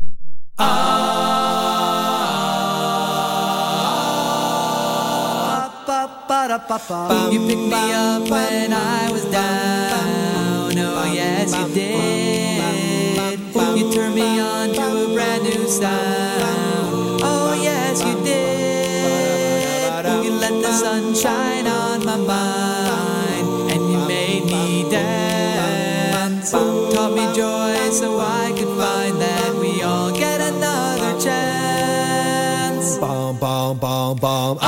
You picked me up when I was down. Oh, yes, you did. You turned me on to a brand new sound. The sun shine on my mind. And you made me dance. Taught me joy so I could find that we all get another chance. Bom, bom, bom, bom.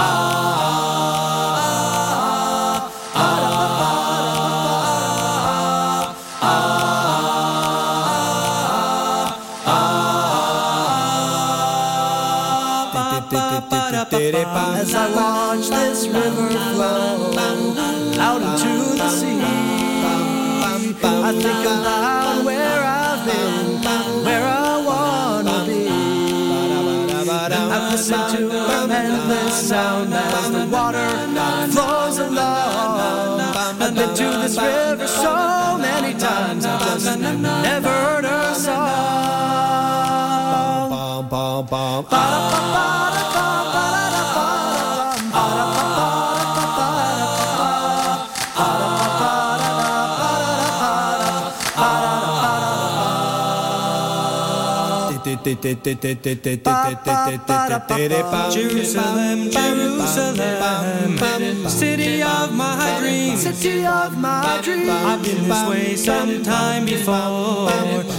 As I watch this river flow out into the sea, I think about where I've been, where I wanna be. I've listened to an endless sound as the water flows along. I've been to this river so many times, I just never heard her song. Bom, Jerusalem, Jerusalem, city of my dreams. City of my dreams. I've been this way sometime before,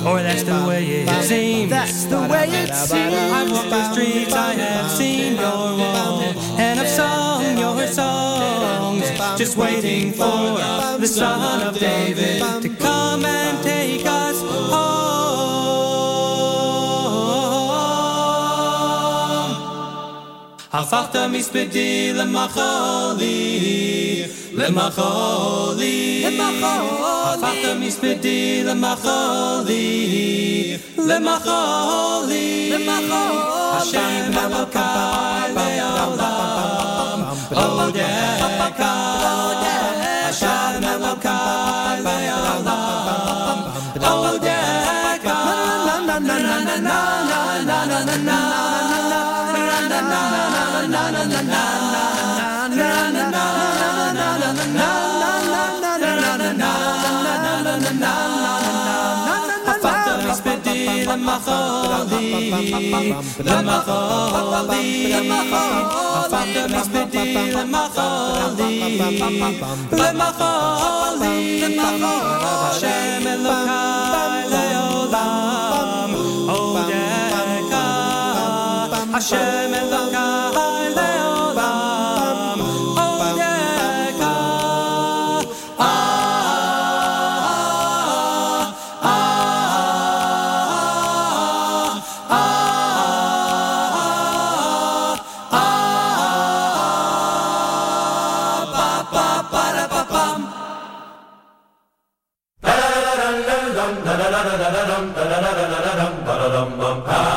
or that's the way it seems. That's the way it seems. I've walked the streets, I have seen your wall, and I've sung your songs. just waiting for the Son of David to come and take us home. הפכת מספדי למחולי, למחולי, הפכת מספדי למחולי, למחולי, השם אלוקיי לעולם, עודך, השם אלוקיי לעולם, עודך, na لما خالي لما خالي أفكر نسبتي لما خالي لما خالي השם אלוקיי לעולם עודך השם אלוקיי Allah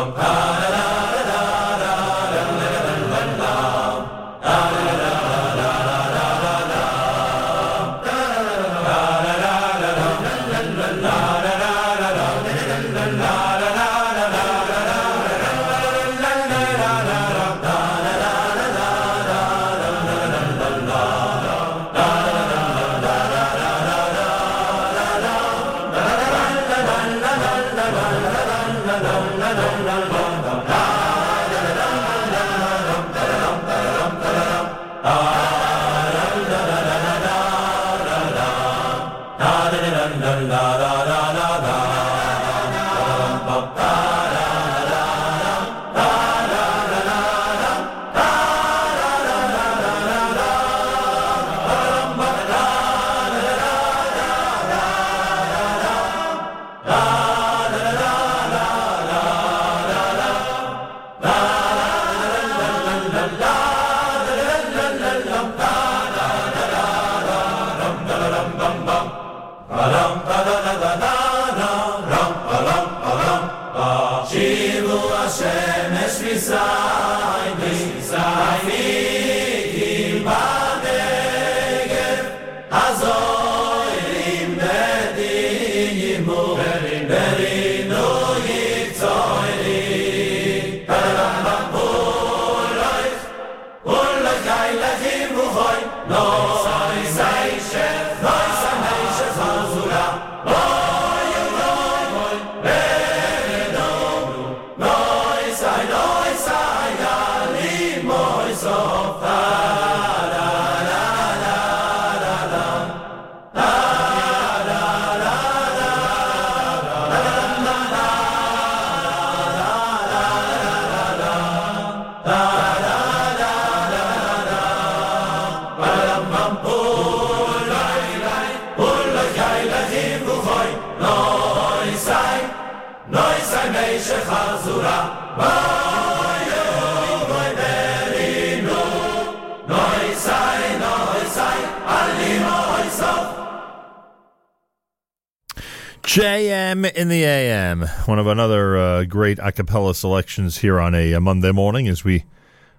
JM in the AM, one of another uh, great a cappella selections here on a, a Monday morning as we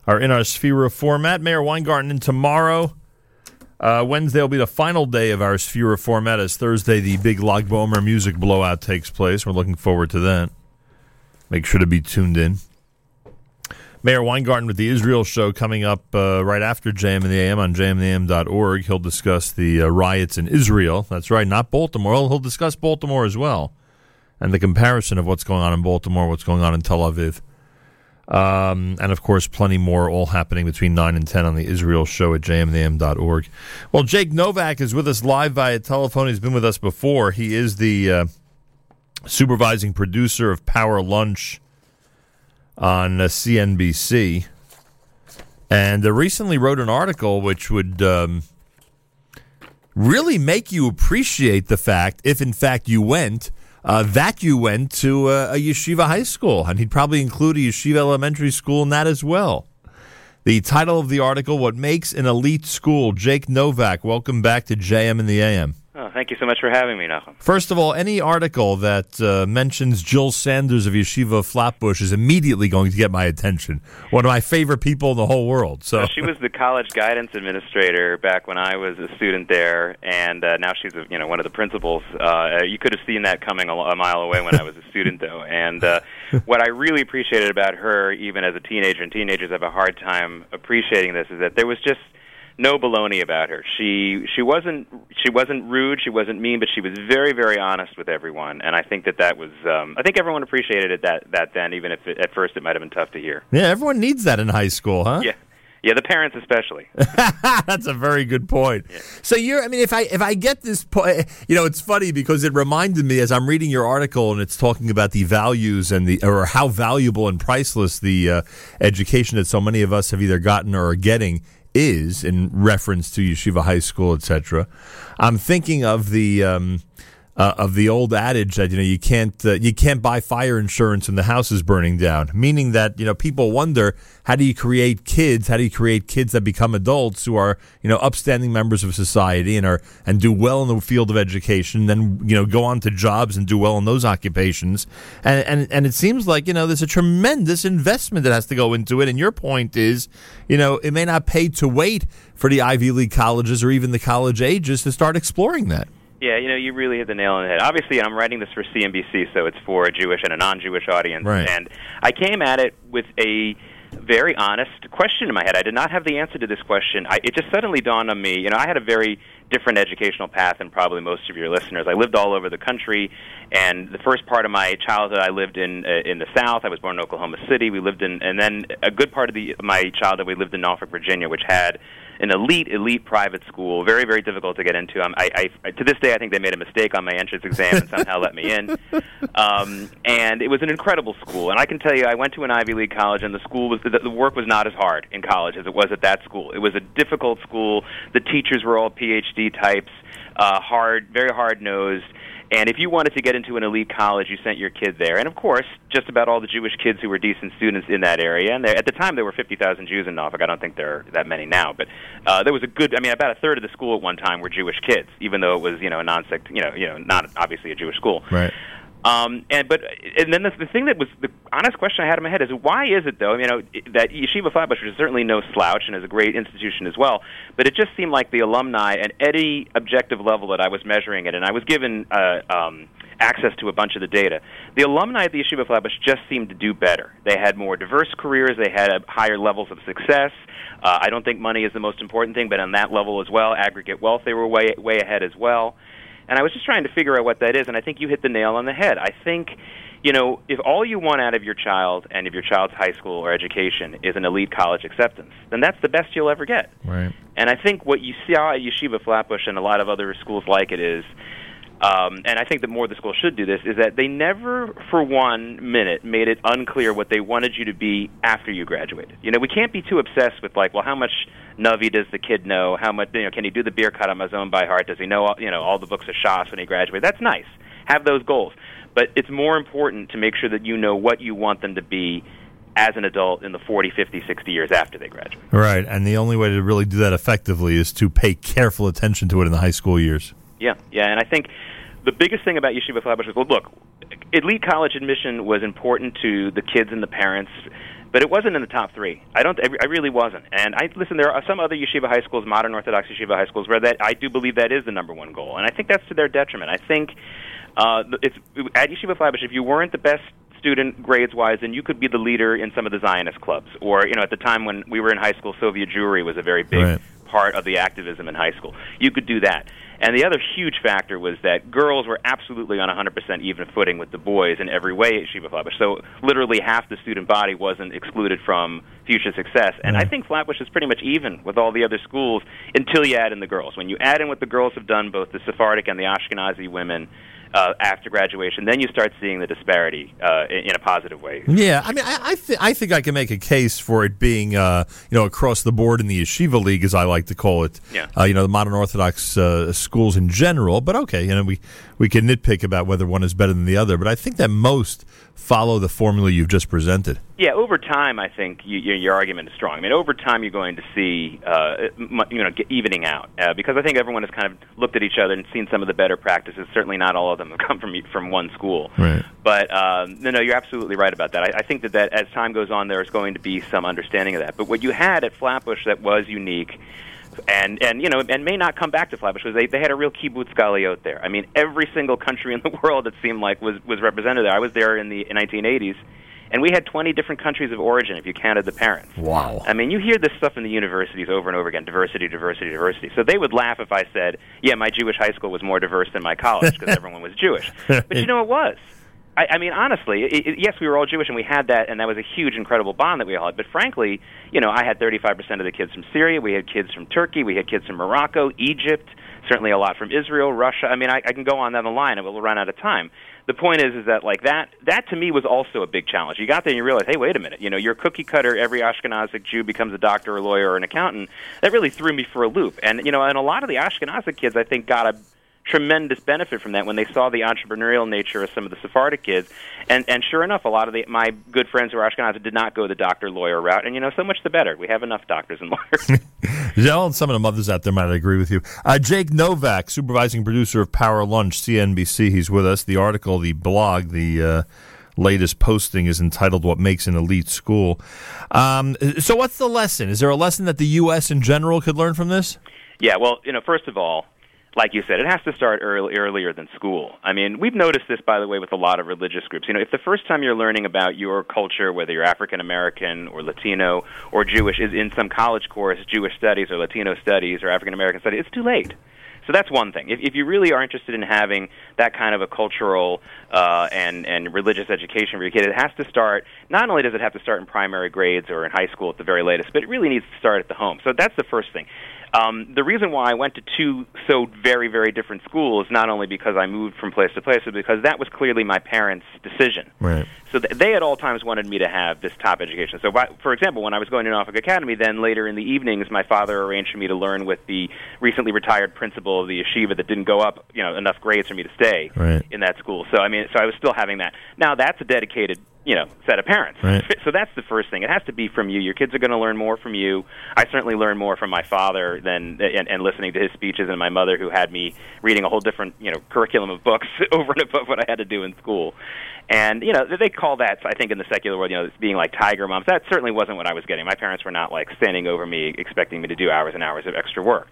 are in our Sefira format. Meir Weingarten tomorrow. Uh, Wednesday will be the final day of our Sefira format as Thursday the big Lag BaOmer music blowout takes place. We're looking forward to that. Make sure to be tuned in. Meir Weingarten with the Israel show coming up uh, right after JM in the AM on jmandtheam.org. He'll discuss the uh, riots in Israel. That's right, not Baltimore. He'll discuss Baltimore as well and the comparison of what's going on in Baltimore, what's going on in Tel Aviv. Um, and of course, plenty more all happening between 9 and 10 on the Israel show at jmandtheam.org. Well, Jake Novak is with us live via telephone. He's been with us before. He is the uh, supervising producer of Power Lunch on uh, CNBC, and uh, recently wrote an article which would um, really make you appreciate the fact, if in fact you went, uh, that you went to uh, a yeshiva high school, and he'd probably include a yeshiva elementary school in that as well. The title of the article: "What Makes an Elite School." Jake Novak, welcome back to JM in the AM. Oh, thank you so much for having me, Nachum. First of all, any article that uh, mentions Jill Sanders of Yeshiva Flatbush is immediately going to get my attention. One of my favorite people in the whole world. So she was the college guidance administrator back when I was a student there, and uh, now she's a, you know one of the principals. Uh, you could have seen that coming a, a mile away when I was a student, though. And uh, what I really appreciated about her, even as a teenager, and teenagers have a hard time appreciating this, is that there was just no baloney about her. She she wasn't she wasn't rude, she wasn't mean, but she was very very honest with everyone, and I think that that was um, I think everyone appreciated it that that then, even if it, at first it might have been tough to hear. yeah, everyone needs that in high school, huh? Yeah, yeah, the parents especially. That's a very good point. So you're, I mean, if I if I get this, point, you know, it's funny because it reminded me as I'm reading your article and it's talking about the values and the or how valuable and priceless the uh, education that so many of us have either gotten or are getting is in reference to yeshiva high school, etc. I'm thinking of the. Um, uh, of the old adage that you know you can't uh, you can't buy fire insurance when the house is burning down, meaning that you know people wonder how do you create kids, how do you create kids that become adults who are you know upstanding members of society and are and do well in the field of education, then you know go on to jobs and do well in those occupations, and and and it seems like you know there's a tremendous investment that has to go into it, and your point is you know it may not pay to wait for the Ivy League colleges or even the college ages to start exploring that. Yeah, you know, you really hit the nail on the head. Obviously, I'm writing this for CNBC, so it's for a Jewish and a non-Jewish audience. Right. And I came at it with a very honest question in my head. I did not have the answer to this question. I, it just suddenly dawned on me. You know, I had a very different educational path than probably most of your listeners. I lived all over the country, and the first part of my childhood, I lived in uh, in the South. I was born in Oklahoma City. We lived in, and then a good part of the my childhood, we lived in Norfolk, Virginia, which had an elite, elite private school. Very, very difficult to get into. Um, I, I, to this day, I think they made a mistake on my entrance exam and somehow let me in. Um, and it was an incredible school. And I can tell you, I went to an Ivy League college, and the school was the, the work was not as hard in college as it was at that school. It was a difficult school. The teachers were all PhD types, uh, hard, very hard nosed. And if you wanted to get into an elite college, you sent your kid there. And of course, just about all the Jewish kids who were decent students in that area. And there, at the time, there were 50,000 Jews in Norfolk. I don't think there are that many now, but uh, there was a good. I mean, about a third of the school at one time were Jewish kids, even though it was you know a non-sect, you know, you know, not obviously a Jewish school. Right. Um, and but and then the, the thing that was the honest question I had in my head is why is it though? You know that Yeshiva Flatbush is certainly no slouch and is a great institution as well, but it just seemed like the alumni at any objective level that I was measuring it, and I was given uh, um, access to a bunch of the data. The alumni at the Yeshiva Flatbush just seemed to do better. They had more diverse careers. They had uh, higher levels of success. Uh, I don't think money is the most important thing, but on that level as well, aggregate wealth, they were way way ahead as well. And I was just trying to figure out what that is, and I think you hit the nail on the head. I think, you know, if all you want out of your child and of your child's high school or education is an elite college acceptance, then that's the best you'll ever get. Right. And I think what you saw at Yeshiva Flatbush and a lot of other schools like it is, um, and I think that more the school should do this, is that they never, for one minute, made it unclear what they wanted you to be after you graduated. You know, we can't be too obsessed with like, well, how much Navi does the kid know? How much, you know, can he do the beer cut on his own by heart? Does he know, all, you know, all the books of Shas when he graduates? That's nice. Have those goals, but it's more important to make sure that you know what you want them to be as an adult in the 40, 50, 60 years after they graduate. Right, and the only way to really do that effectively is to pay careful attention to it in the high school years. Yeah, yeah, and I think the biggest thing about Yeshiva Flatbush was, well, look, elite college admission was important to the kids and the parents, but it wasn't in the top three. I don't, I really wasn't. And I listen. There are some other yeshiva high schools, modern Orthodox yeshiva high schools, where that I do believe that is the number one goal, and I think that's to their detriment. I think uh, it's at Yeshiva Flatbush. If you weren't the best student grades wise, then you could be the leader in some of the Zionist clubs. Or you know, at the time when we were in high school, Soviet Jewry was a very big Right. part of the activism in high school. You could do that. And the other huge factor was that girls were absolutely on 100% even footing with the boys in every way at Shiva Flatbush. So literally half the student body wasn't excluded from future success. And I think Flatbush is pretty much even with all the other schools until you add in the girls. When you add in what the girls have done, both the Sephardic and the Ashkenazi women, uh, after graduation, then you start seeing the disparity uh, in, in a positive way. Yeah, I mean, I I, th- I think I can make a case for it being, uh, you know, across the board in the yeshiva league, as I like to call it. Yeah. Uh, you know, the modern Orthodox uh, schools in general. But okay, you know, we we can nitpick about whether one is better than the other. But I think that most follow the formula you've just presented. Yeah, over time, I think you, your, your argument is strong. I mean, over time, you're going to see, uh, you know, evening out uh, because I think everyone has kind of looked at each other and seen some of the better practices. Certainly, not all of them have come from from one school. Right. But um, no, no, you're absolutely right about that. I, I think that, that as time goes on, there is going to be some understanding of that. But what you had at Flatbush that was unique, and and you know, and may not come back to Flatbush because they they had a real kibbutz galiot there. I mean, every single country in the world it seemed like was was represented there. I was there in the 1980s. And we had 20 different countries of origin if you counted the parents. Wow. I mean, you hear this stuff in the universities over and over again diversity, diversity, diversity. So they would laugh if I said, yeah, my Jewish high school was more diverse than my college because everyone was Jewish. But you know, it was. I, I mean, honestly, it, it, yes, we were all Jewish and we had that, and that was a huge, incredible bond that we all had. But frankly, you know, I had 35% of the kids from Syria, we had kids from Turkey, we had kids from Morocco, Egypt, certainly a lot from Israel, Russia. I mean, I, I can go on down the line, and we'll run out of time. The point is, is that like that, that to me was also a big challenge. You got there and you realize, hey, wait a minute, you know, you're cookie cutter. Every Ashkenazic Jew becomes a doctor, or a lawyer, or an accountant. That really threw me for a loop. And you know, and a lot of the Ashkenazic kids, I think, got a tremendous benefit from that when they saw the entrepreneurial nature of some of the Sephardic kids. And and sure enough, a lot of the, my good friends who are Ashkenazi did not go the doctor lawyer route. And you know, so much the better. We have enough doctors and lawyers. yeah, and some of the mothers out there might agree with you. Uh, Jake Novak, supervising producer of Power Lunch, CNBC, he's with us. The article, the blog, the uh, latest posting is entitled "What Makes an Elite School." Um, so, what's the lesson? Is there a lesson that the U.S. in general could learn from this? Yeah, well, you know, first of all, like you said, it has to start early, earlier than school. I mean, we've noticed this, by the way, with a lot of religious groups. You know, if the first time you're learning about your culture, whether you're African American or Latino or Jewish, is in some college course, Jewish studies or Latino studies or African American studies, it's too late. So that's one thing. If, if you really are interested in having that kind of a cultural uh, and and religious education for your kid, it has to start. Not only does it have to start in primary grades or in high school at the very latest, but it really needs to start at the home. So that's the first thing. Um, the reason why I went to two so very, very different schools, not only because I moved from place to place, but because that was clearly my parents' decision. Right. So th- they at all times wanted me to have this top education. So, why- for example, when I was going to Norfolk Academy, then later in the evenings, my father arranged for me to learn with the recently retired principal of the yeshiva that didn't go up, you know, enough grades for me to stay Right. in that school. So, I mean, so I was still having that. Now, that's a dedicated you know set of parents. Right. So that's the first thing. It has to be from you. Your kids are going to learn more from you. I certainly learned more from my father than and, and listening to his speeches, and my mother, who had me reading a whole different you know curriculum of books over and above what I had to do in school. And you know they call that I think in the secular world, you know, being like tiger moms. That certainly wasn't what I was getting. My parents were not like standing over me expecting me to do hours and hours of extra work,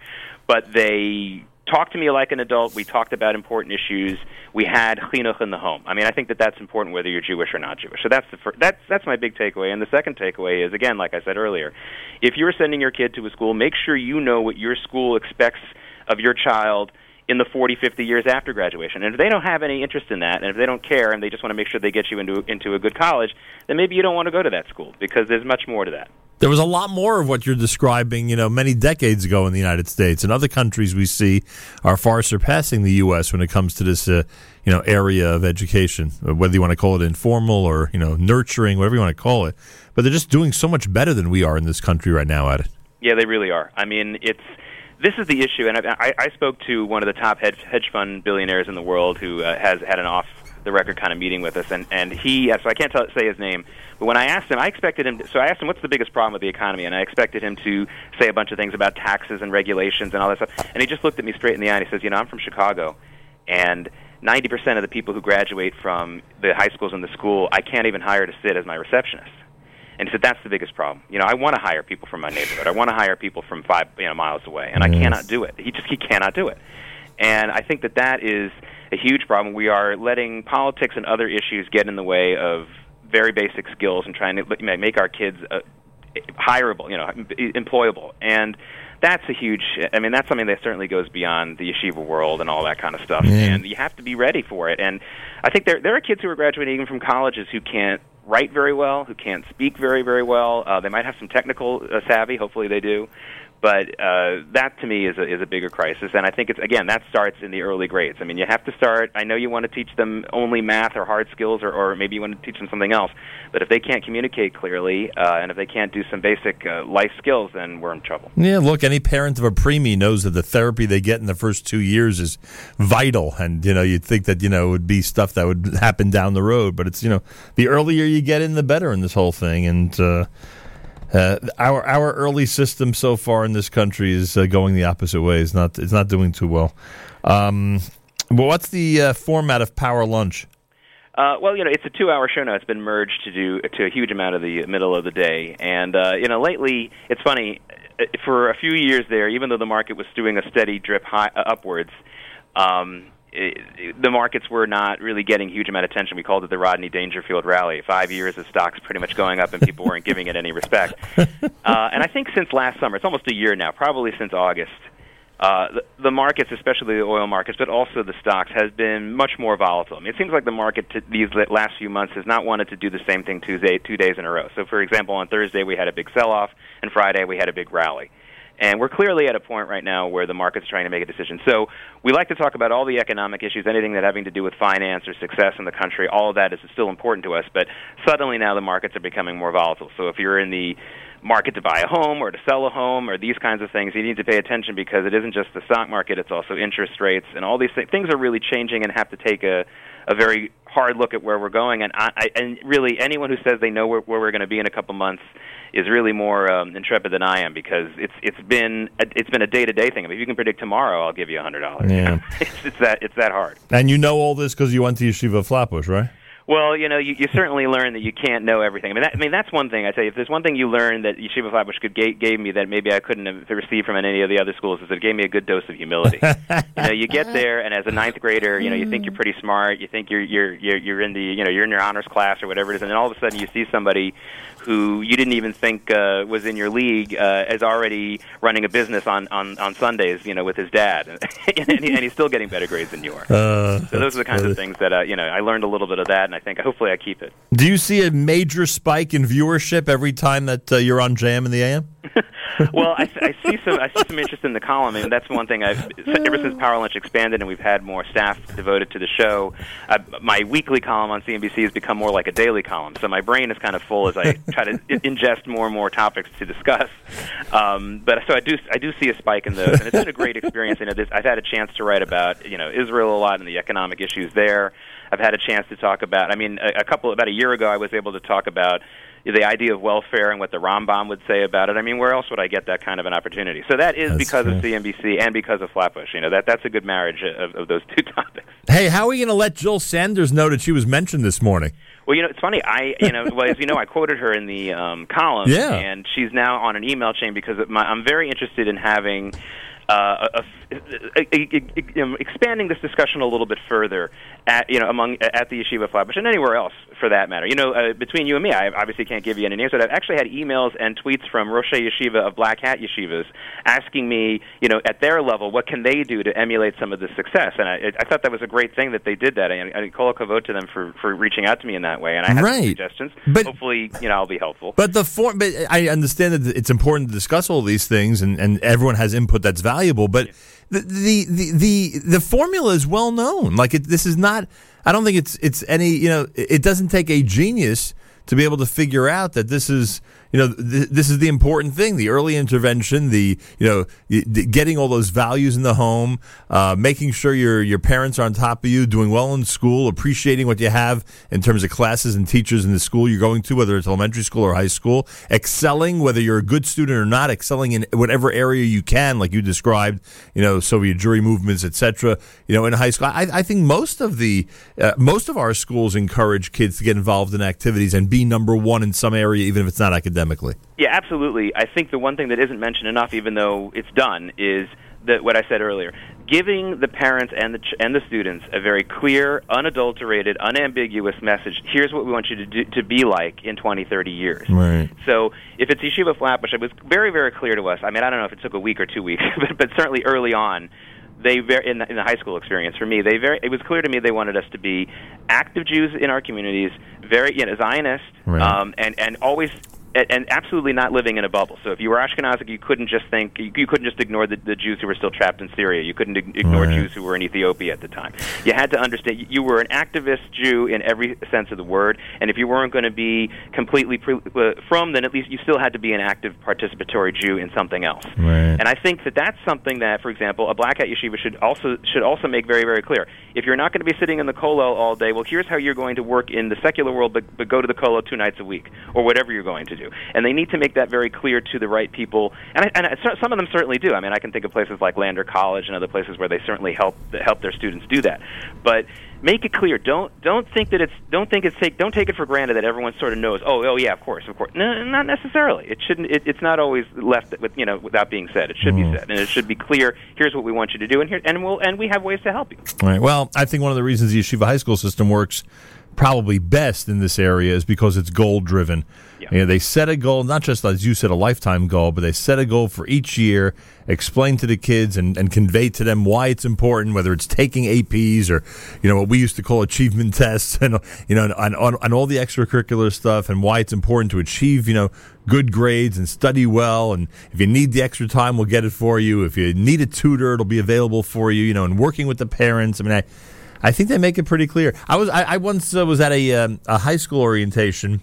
but they talked to me like an adult. We talked about important issues. We had chinuch in the home. I mean, I think that that's important whether you're Jewish or not Jewish. So that's the fir- that's that's my big takeaway. And the second takeaway is again, like I said earlier, if you're sending your kid to a school, make sure you know what your school expects of your child in the 40, 50 years after graduation. And if they don't have any interest in that, and if they don't care, and they just want to make sure they get you into into a good college, then maybe you don't want to go to that school because there's much more to that. There was a lot more of what you're describing, you know, many decades ago in the United States. And other countries we see are far surpassing the U.S. when it comes to this, uh, you know, area of education, uh, whether you want to call it informal or, you know, nurturing, whatever you want to call it. But they're just doing so much better than we are in this country right now at it. Yeah, they really are. I mean, it's this is the issue, and I, I, spoke to one of the top hedge, hedge fund billionaires in the world who uh, has had an off the record kind of meeting with us, and and he so I can't tell, say his name, but when I asked him, I expected him. To, so I asked him, "What's the biggest problem with the economy?" And I expected him to say a bunch of things about taxes and regulations and all that stuff. And he just looked at me straight in the eye and he says, "You know, I'm from Chicago, and." 90% of the people who graduate from the high schools and the school, I can't even hire to sit as my receptionist. And he said that's the biggest problem. You know, I want to hire people from my neighborhood. I want to hire people from five you know, miles away, and I cannot do it. He just he cannot do it. And I think that that is a huge problem. We are letting politics and other issues get in the way of very basic skills and trying to you know, make our kids uh, hireable, you know, employable. And that's a huge. I mean, that's something that certainly goes beyond the yeshiva world and all that kind of stuff. And you have to be ready for it. And I think there there are kids who are graduating even from colleges who can't write very well, who can't speak very very well. Uh, they might have some technical uh, savvy. Hopefully, they do. But uh, that to me is a, is a bigger crisis, and I think it's again that starts in the early grades. I mean, you have to start. I know you want to teach them only math or hard skills, or, or maybe you want to teach them something else. But if they can't communicate clearly, uh, and if they can't do some basic uh, life skills, then we're in trouble. Yeah, look, any parent of a preemie knows that the therapy they get in the first two years is vital, and you know you'd think that you know it would be stuff that would happen down the road, but it's you know the earlier you get in, the better in this whole thing, and uh, uh, our our early system so far in this country is uh, going the opposite way. It's not it's not doing too well. Um, but what's the uh, format of Power Lunch? Uh, well, you know, it's a two-hour show now. It's been merged to do to a huge amount of the middle of the day, and uh, you know, lately it's funny. uh, For a few years there, even though the market was doing a steady drip high, uh, upwards, um, it, the markets were not really getting huge amount of attention. We called it the Rodney Dangerfield rally. Five years of stocks pretty much going up, and people weren't giving it any respect. Uh, and I think since last summer, it's almost a year now, probably since August, uh, the, the markets, especially the oil markets, but also the stocks, has been much more volatile. I mean, it seems like the market t- these last few months has not wanted to do the same thing Tuesday, two days in a row. So, for example, on Thursday we had a big sell-off, and Friday we had a big rally. And we're clearly at a point right now where the market's trying to make a decision. So we like to talk about all the economic issues, anything that having to do with finance or success in the country. All of that is still important to us. But suddenly now the markets are becoming more volatile. So if you're in the market to buy a home or to sell a home or these kinds of things, you need to pay attention because it isn't just the stock market; it's also interest rates and all these th- things are really changing and have to take a a very hard look at where we're going. And I, I and really anyone who says they know where, where we're going to be in a couple months is really more um, intrepid than I am because it's it's been a, it's been a day to day thing. I mean, if you can predict tomorrow, I'll give you a hundred dollars. Yeah. it's, it's that it's that hard. And you know all this because you went to Yeshiva Flatbush, right? Well, you know, you, you certainly learn that you can't know everything. I mean, that, I mean, that's one thing I say. If there's one thing you learn that Yeshiva Flatbush could ga- gave me that maybe I couldn't have received from any of the other schools is that it gave me a good dose of humility. you know, you get there, and as a ninth grader, you know, you think you're pretty smart. You think you're you're you're you're in the you know you're in your honors class or whatever it is, and then all of a sudden you see somebody who you didn't even think uh, was in your league uh, as already running a business on on on Sundays, you know, with his dad, and, he, and he's still getting better grades than you are. Uh, So those are the kinds of things that uh, you know I learned a little bit of that, and I think hopefully I keep it. Do you see a major spike in viewership every time that uh, you're on JM in the AM? well, I, I see some I see some interest in the column, and that's one thing I've ever since Power Lunch expanded and we've had more staff devoted to the show. I, my weekly column on CNBC has become more like a daily column, so my brain is kind of full as I try to ingest more and more topics to discuss. Um, but so I do I do see a spike in those, and it's been a great experience. You know, this, I've had a chance to write about you know Israel a lot and the economic issues there. I've had a chance to talk about. I mean, a, a couple about a year ago, I was able to talk about the idea of welfare and what the Rambam would say about it. I mean, where else would I get that kind of an opportunity? So that is That's because of. CNBC and because of Flatbush. You know, that that's a good marriage of, of those two topics. Hey, how are we going to let Jill Sanders know that she was mentioned this morning? Well, you know, it's funny. I, you know, well, as you know, I quoted her in the um, column, Yeah. and she's now on an email chain because my, I'm very interested in having. Uh, a, a, expanding this discussion a little bit further, at you know, among at the yeshiva Flatbush and anywhere else for that matter. You know, uh, between you and me, I obviously can't give you any names, but I've actually had emails and tweets from Rosh Yeshiva of Black Hat Yeshivas asking me, you know, at their level, what can they do to emulate some of the success? And I, I thought that was a great thing that they did that. And I call a kavod to them for for reaching out to me in that way. And I have Right. suggestions. But- hopefully, you know, I'll be helpful. But the form, but I understand that it's important to discuss all these things, and, and everyone has input that's valuable. But the, the the the formula is well known. Like it, this is not. I don't think it's it's any. You know, it doesn't take a genius to be able to figure out that this is. You know, th- this is the important thing: the early intervention, the you know, getting all those values in the home, uh, making sure your your parents are on top of you, doing well in school, appreciating what you have in terms of classes and teachers in the school you're going to, whether it's elementary school or high school, excelling, whether you're a good student or not, excelling in whatever area you can, like you described, you know, Soviet Jewry movements, etc. You know, in high school, I, I think most of the uh, most of our schools encourage kids to get involved in activities and be number one in some area, even if it's not academically. Yeah, absolutely. I think the one thing that isn't mentioned enough, even though it's done, is that what I said earlier, giving the parents and the ch- and the students a very clear, unadulterated, unambiguous message. Here's what we want you to do, to be like in 20, 30 years. Right. So if it's Yeshiva Flatbush, it was very, very clear to us. I mean, I don't know if it took a week or two weeks, but, but certainly early on, they very in the, in the high school experience for me, they very it was clear to me they wanted us to be active Jews in our communities, very you know Zionist, Right. um, and and always. And and absolutely not living in a bubble. So if you were Ashkenazic, you couldn't just think you, you couldn't just ignore the, the Jews who were still trapped in Syria. You couldn't ignore Right. Jews who were in Ethiopia at the time. You had to understand you- you were an activist Jew in every sense of the word. And if you weren't going to be completely pre- uh, from, then at least you still had to be an active participatory Jew in something else. Right. And I think that that's something that, for example, a black hat yeshiva should also should also make very very clear. If you're not going to be sitting in the kollel all day, well, here's how you're going to work in the secular world, but, but go to the kollel two nights a week or whatever you're going to do. And they need to make that very clear to the right people. And, I, and I, some of them certainly do. I mean, I can think of places like Lander College and other places where they certainly help help their students do that. But make it clear. Don't don't think that it's don't think it's take don't take it for granted that everyone sort of knows. Oh oh yeah, of course, of course. No, not necessarily. It shouldn't. It, it's not always left with you know without being said. It should be mm. said, and it should be clear. Here's what we want you to do, and here and we'll and we have ways to help you. All right. Well, I think one of the reasons the yeshiva high school system works probably best in this area is because it's goal driven. You know, they set a goal, not just as you said, a lifetime goal, but they set a goal for each year, explain to the kids and, and convey to them why it's important, whether it's taking APs or, you know, what we used to call achievement tests and, you know, and all the extracurricular stuff and why it's important to achieve, you know, good grades and study well. And if you need the extra time, we'll get it for you. If you need a tutor, it'll be available for you, you know, and working with the parents. I mean, I, I think they make it pretty clear. I was I, I once uh, was at a um, a high school orientation,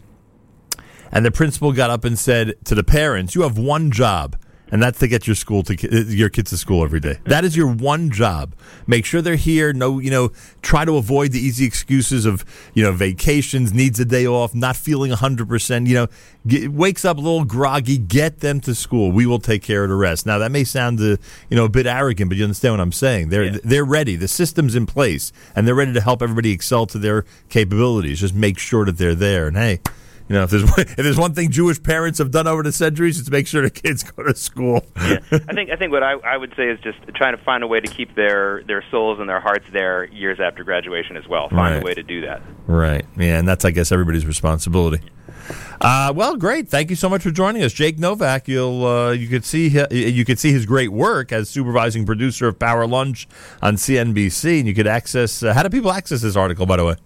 and the principal got up and said to the parents, "You have one job." And that's to get your school to uh, your kids to school every day. That is your one job. Make sure they're here. No, you know, try to avoid the easy excuses of you know vacations, needs a day off, not feeling hundred percent. You know, get, wakes up a little groggy. Get them to school. We will take care of the rest. Now that may sound uh, you know a bit arrogant, but you understand what I'm saying. They're they're ready. The system's in place, and they're ready to help everybody excel to their capabilities. Just make sure that they're there. And hey. You know, if there's if there's one thing Jewish parents have done over the centuries, it's make sure the kids go to school. Yeah, I think I think what I, I would say is just trying to find a way to keep their their souls and their hearts there years after graduation as well. Find Right. a way to do that. Right. Yeah, and that's I guess everybody's responsibility. Uh, well, great. Thank you so much for joining us, Jake Novak. You'll uh, you could see hi- you could see his great work as supervising producer of Power Lunch on CNBC, and you could access. Uh, how do people access this article? By the way,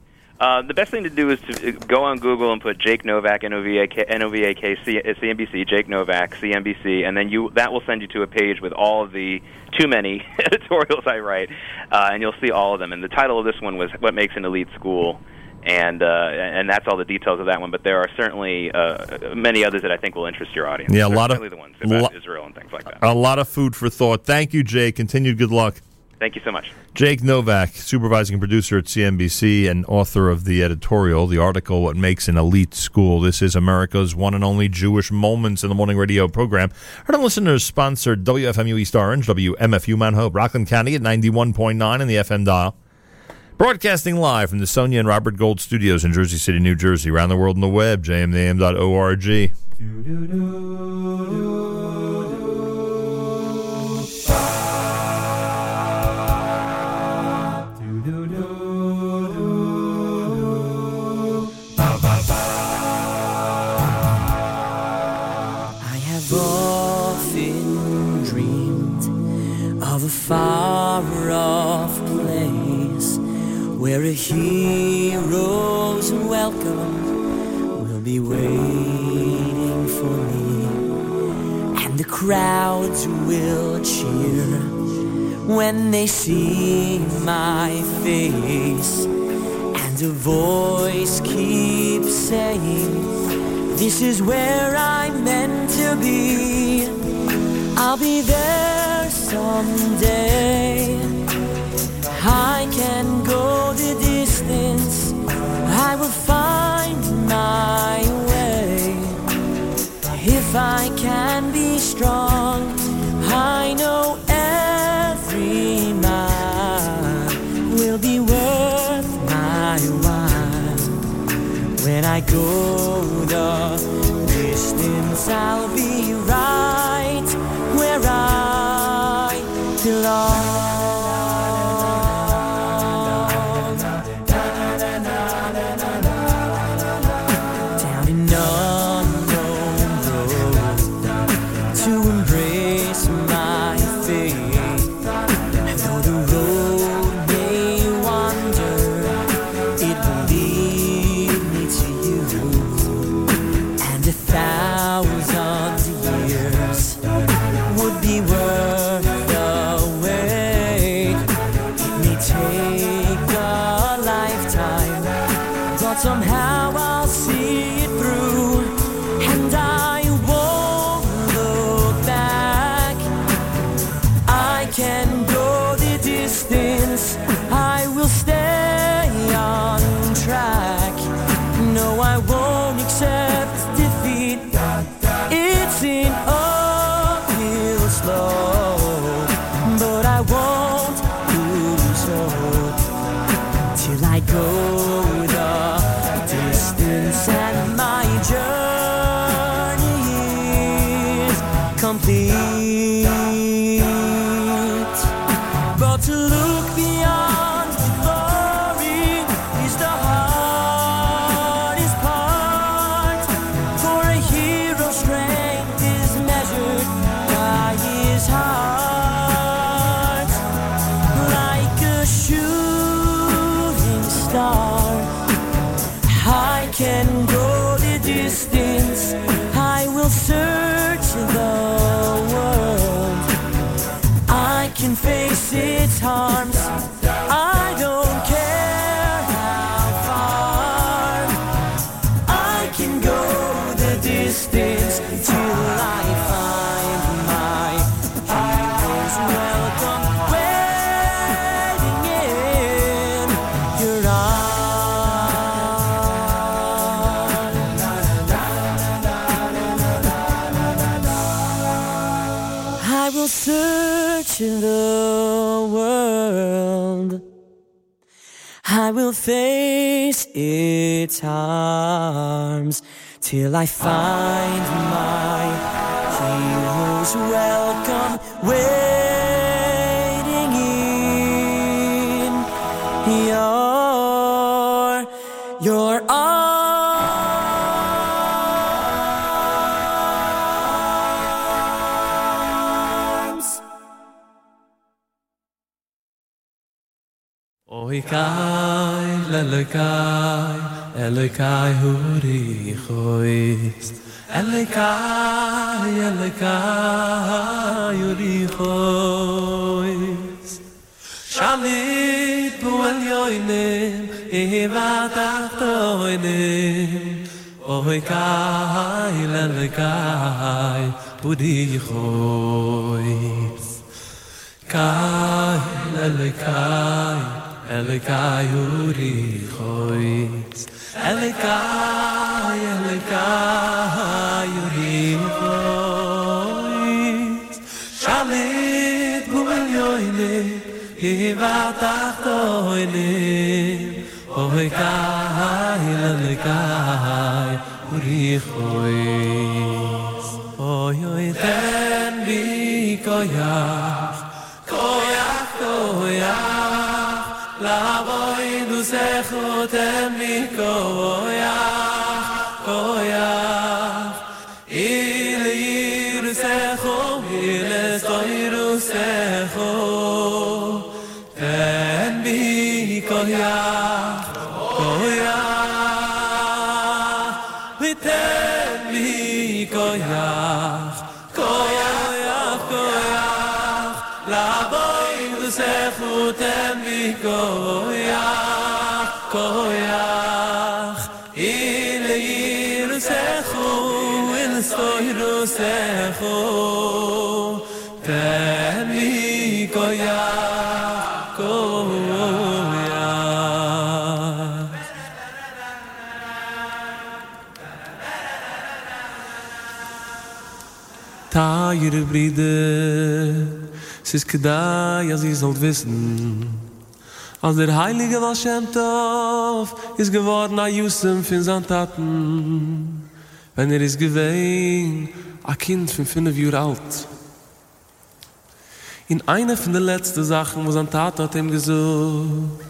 Uh, the best thing to do is to uh, go on Google and put Jake Novak, N O V A K, N O V A K, C- uh, CNBC, Jake Novak, CNBC, and then you that will send you to a page with all of the too many editorials I write, uh, and you'll see all of them. And the title of this one was "What Makes an Elite School." And uh, and that's all the details of that one. But there are certainly uh, many others that I think will interest your audience. Yeah, a lot of- the ones about lo- Israel and things like that. a lot of food for thought. Thank you, Jay. Continued good luck. Thank you so much. Jake Novak, supervising producer at CNBC and author of the editorial, the article, What Makes an Elite School. This is America's one and only Jewish Moments in the Morning radio program. Heard on listeners sponsored WFMU East Orange, WMFU Mount Hope, Rockland County at 91.9 in the FM dial. Broadcasting live from the Sonia and Robert Gold studios in Jersey City, New Jersey. Around the world on the web, jmnam.org. far off place where a hero's welcome will be waiting for me, and the crowds will cheer when they see my face, and a voice keeps saying. This is where I'm meant to be. I'll be there someday. I can go the distance. I will find my way. If I can be strong, I know every mile will be worth my while. When I go the distance, I'll be right I belong. Its harms till I find my hero's welcome waiting in your your arms. Oy kai lelekai Elekai huri khoist Elekai Elekai huri khoist Shalit bu el yoinim Ihiva tachtoinim Oy kai Elekai huri khoist Kai Elekai Elekai huri khoist Ave kai ave kai yudim koi shalim bumoyle hivatachtoyle ave kai ave kai uri oy oy den bi koya zechotem mi koyach, koyach. Il yir zecho, il es doiru zecho. Ten mi koyach, koyach. Ten mi koyach, koyach, koyach. La boi du zechotem mi koyach. koyach il il sekhu in soiru sekhu tavi koyach koyach Tayr bride, siz kedai, as iz alt wissen, als der Heilige Shem Tov ist geworden a Yusem von seinen Taten, wenn er ist gewesen, a Kind von fünf Jahre alt. In einer von den letzten Sachen, wo sein Tat hat ihm gesucht,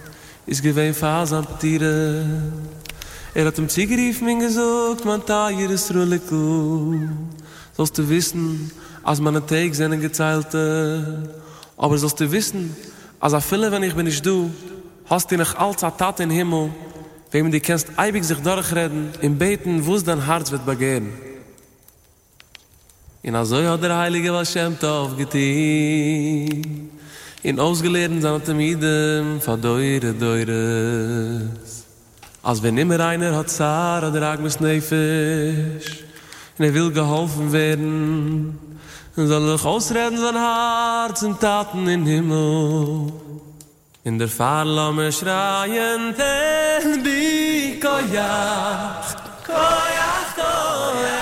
ist gewesen Fasam Petire. Er hat ihm zugeriefen und gesagt, man Tayre ist Ruliku. sollst du wissen, als meine Tage sind gezeilte. Aber sollst du wissen, als er viele, wenn ich bin nicht du, hast du noch als eine Tat im Himmel, wem du kannst eibig sich durchreden, im Beten, wo es dein Herz wird begehren. In also hat der Heilige was Shem Tov getein, in ausgelehrten seine Tamiden, verdeure, deures. Als wenn immer einer hat Zara, der Agmes Nefesh, und er will geholfen werden, soll er ausreden sein Herz und Taten in Himmel. In der Fahrlamme schreien, ten bi koyach, koyach, koyach,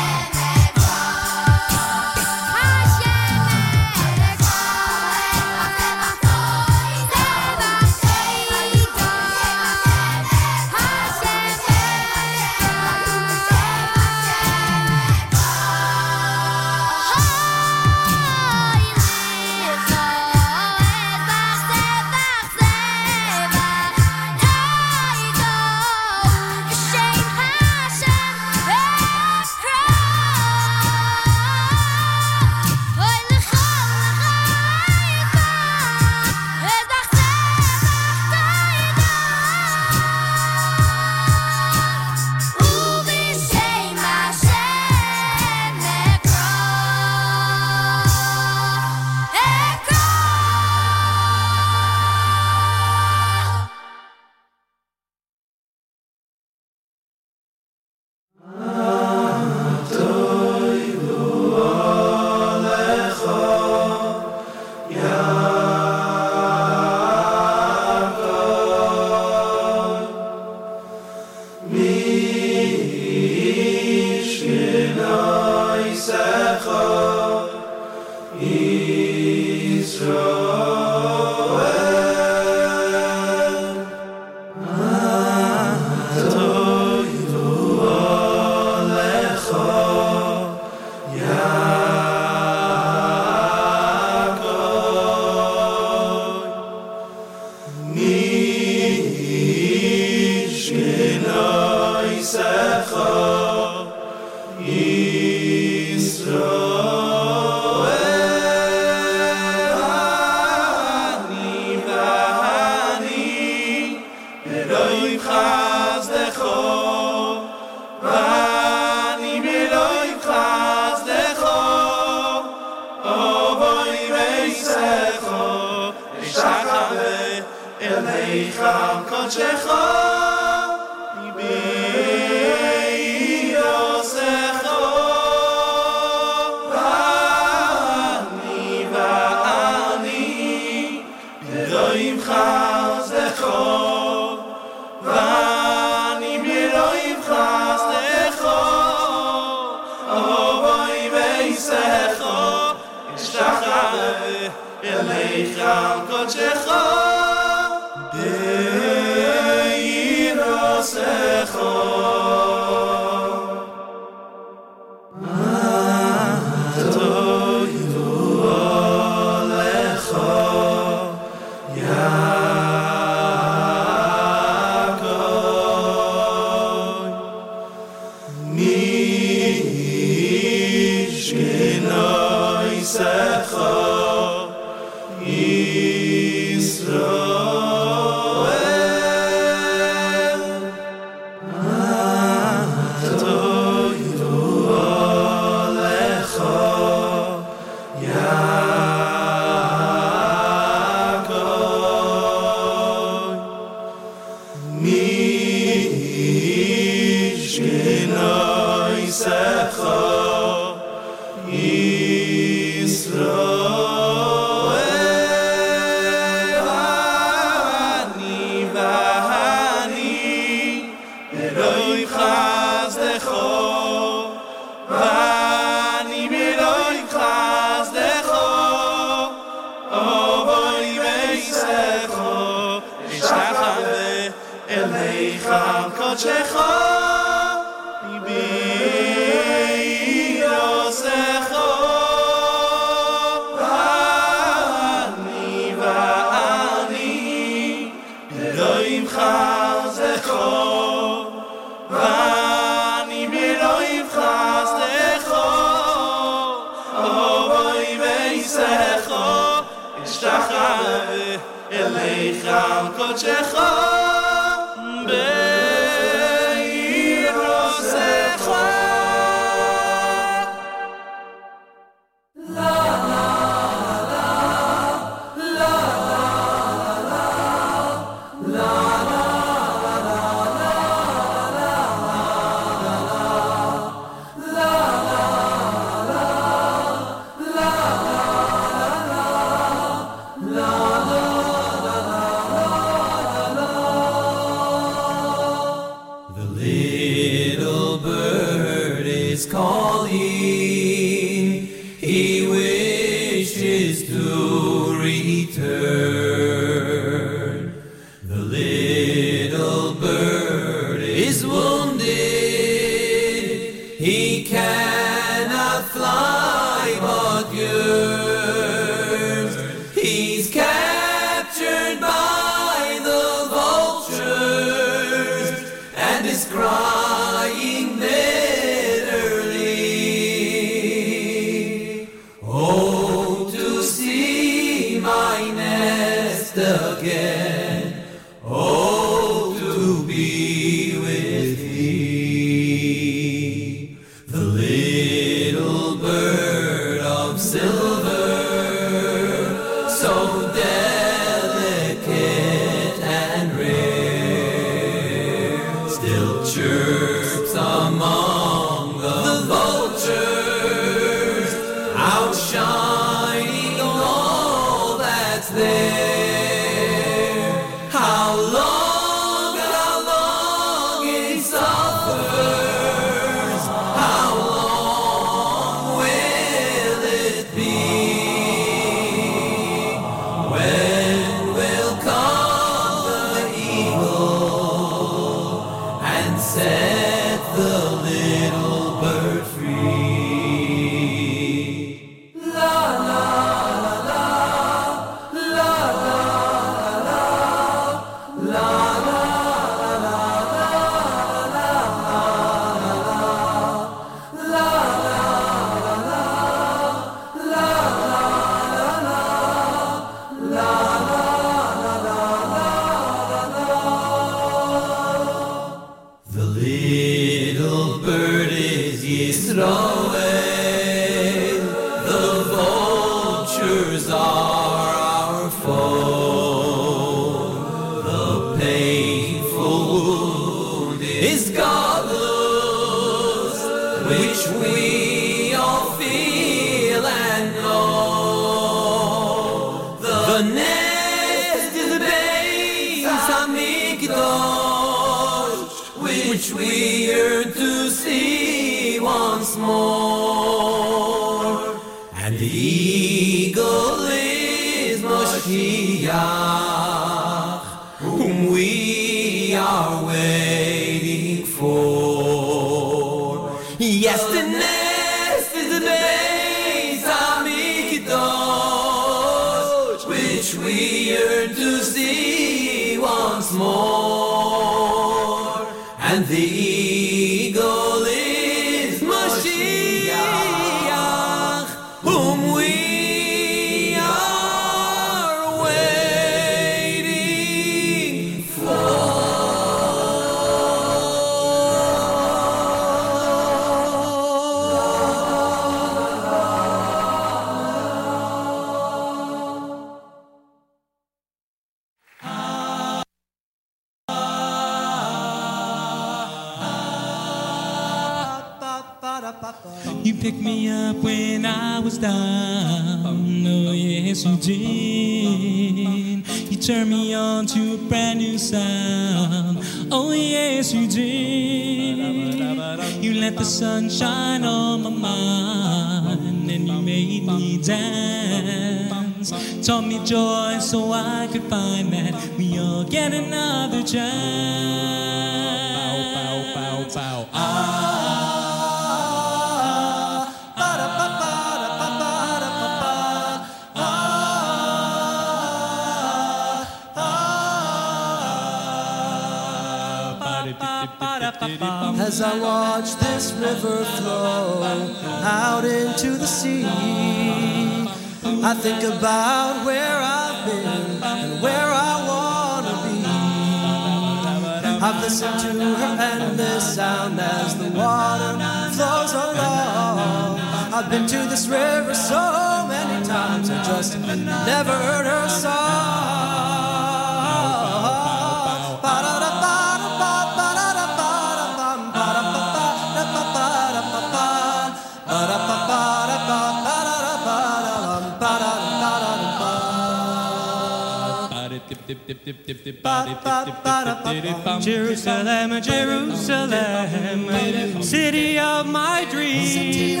Jerusalem, Jerusalem, city of my dreams.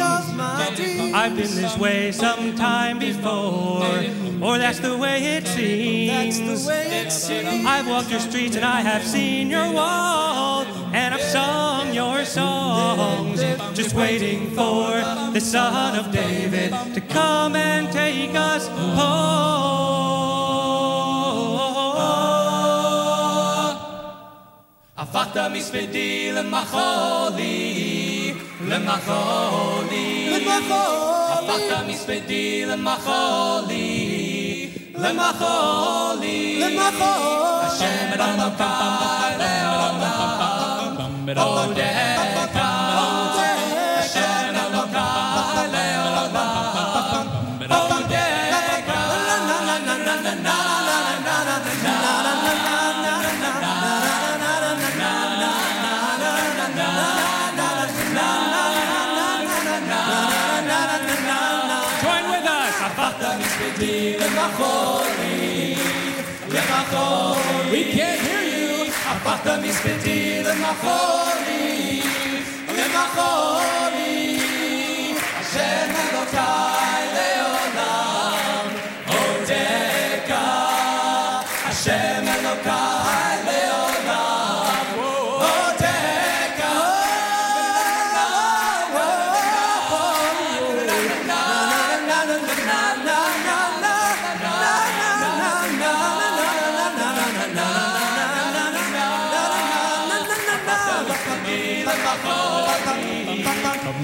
I've been this way sometime before, or that's the way it seems. I've walked your streets and I have seen your wall, and I've sung your songs, just waiting for the Son of David to come and take us home. da mis bedil en macholi le macholi. Le macholi. Da da mis bedil en macholi le macholi. Le macholi. Le We can't hear you. Apata mispetida nachori.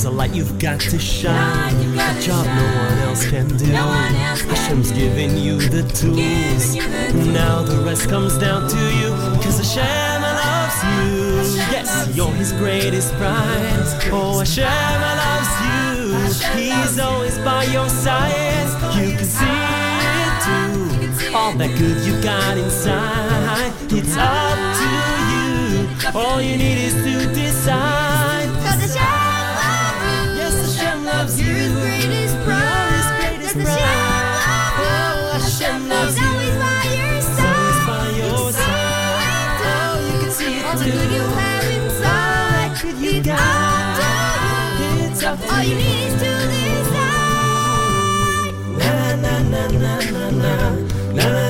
there's a light you've got to shine. Got A job no one else can do. Hashem's giving you the tools. Now the rest comes down to you. Cause Hashem loves you. Yes, you're his greatest prize. Oh, Hashem loves you. He's always by your side. You can see it too. All that good you got inside. It's up to you. All you need is to decide. His greatest pride. greatest Yes, oh, Hashem loves you. Oh, Hashem loves He's always by your side. by your You can see it Oh, you can see it All the good you have inside. you It's got. up to you. It's All you you. need is to decide. Na na na. Na na na na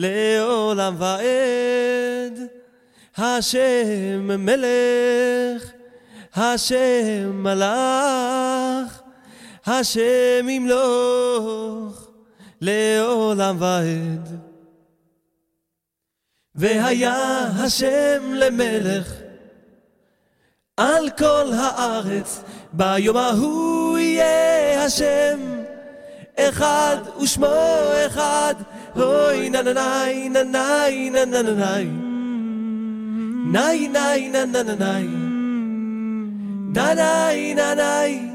לעולם ועד. השם מלך, השם מלאך, השם ימלוך לעולם ועד. והיה השם למלך על כל הארץ, ביום ההוא יהיה השם, אחד ושמו אחד, אוי נה נה ניי נה ניי נה נה נה ניי ניי ניי נה נה נה ניי נה ניי נה ניי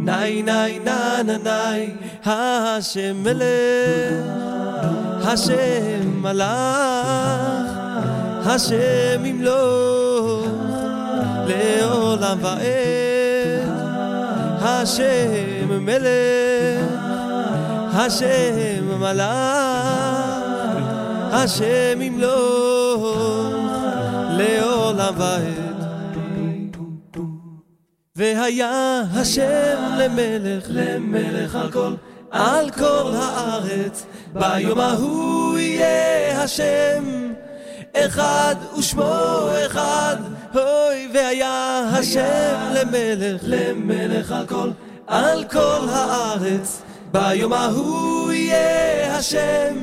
ניי ניי נה נה ניי השם מלך השם מלך השם ימלוך לעולם ועד השם מלך השם מלך השם ימלוך לעולם ועד. והיה השם למלך, למלך על כל, על כל הארץ, ביום ההוא יהיה השם, אחד ושמו אחד, אוי והיה השם למלך, למלך על כל, על כל הארץ, ביום ההוא יהיה השם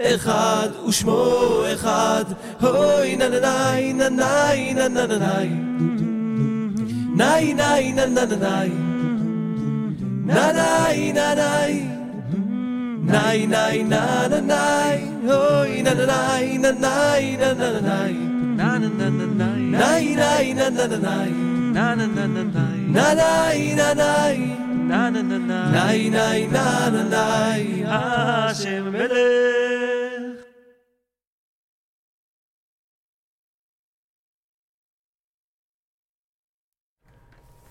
אחד ושמו אחד הוי נה נה נה נה נה נה נה נה נאי נאי נא נא נא נאי נאי נא נאי נאי נאי נא נא נאי אוי נא נא נאי נא נאי נא נא נאי נא נא נא נאי נאי נאי נא נא נאי נא נא נא נאי נא נאי נא נאי na nai Na na Na na na na na Hashem melech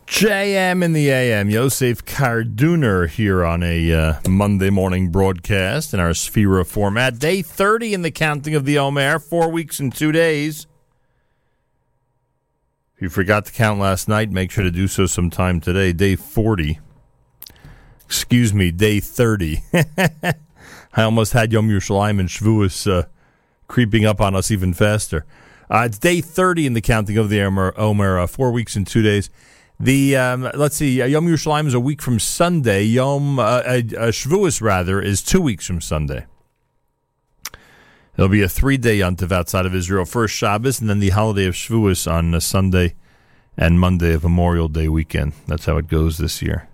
JM in the AM. Yosef Karduner here on a uh, Monday morning broadcast in our Sefira format. Day 30 in the counting of the Omer, four weeks and two days. If you forgot to count last night, make sure to do so sometime today. Day 40. Excuse me, day 30. I almost had Yom Yerushalayim and Shavuos uh, creeping up on us even faster. Uh, it's day 30 in the counting of the Omer, uh, four weeks and two days. The um, let's see, uh, Yom Yerushalayim is a week from Sunday. Yom uh, uh, uh, Shavuos rather is two weeks from Sunday. There'll be a three-day yontiv outside of Israel. First Shabbos, and then the holiday of Shavuos on uh, Sunday and Monday of Memorial Day weekend. That's how it goes this year.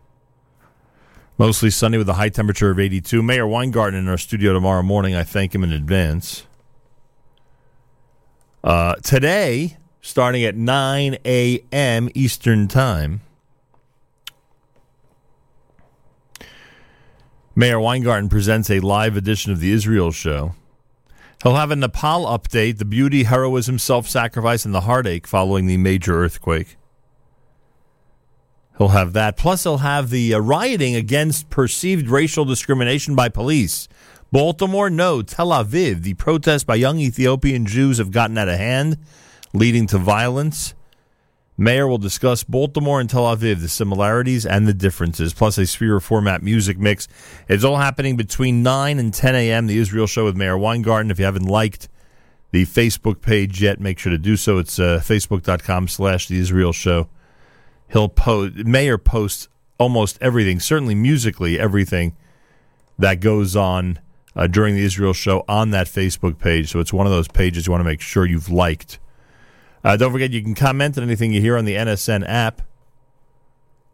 Mostly sunny with a high temperature of 82. Meir Weingarten in our studio tomorrow morning. I thank him in advance. Uh, today, starting at 9 a.m. Eastern Time. Meir Weingarten presents a live edition of the Israel Show. He'll have a Nepal update, the beauty, heroism, self sacrifice, and the heartache following the major earthquake. He'll have that. Plus, he'll have the uh, rioting against perceived racial discrimination by police. Baltimore, no. Tel Aviv, the protests by young Ethiopian Jews have gotten out of hand leading to violence. Meir will discuss Baltimore and Tel Aviv, the similarities and the differences, plus a Sefira format music mix. It's all happening between 9 and 10 a.m. The Israel Show with Meir Weingarten. If you haven't liked the Facebook page yet, make sure to do so. It's uh, facebook.com slash the Israel Show. He'll post, Meir posts almost everything, certainly musically, everything that goes on uh, during the Israel Show on that Facebook page. So it's one of those pages you want to make sure you've liked. Uh, don't forget, you can comment on anything you hear on the NSN app.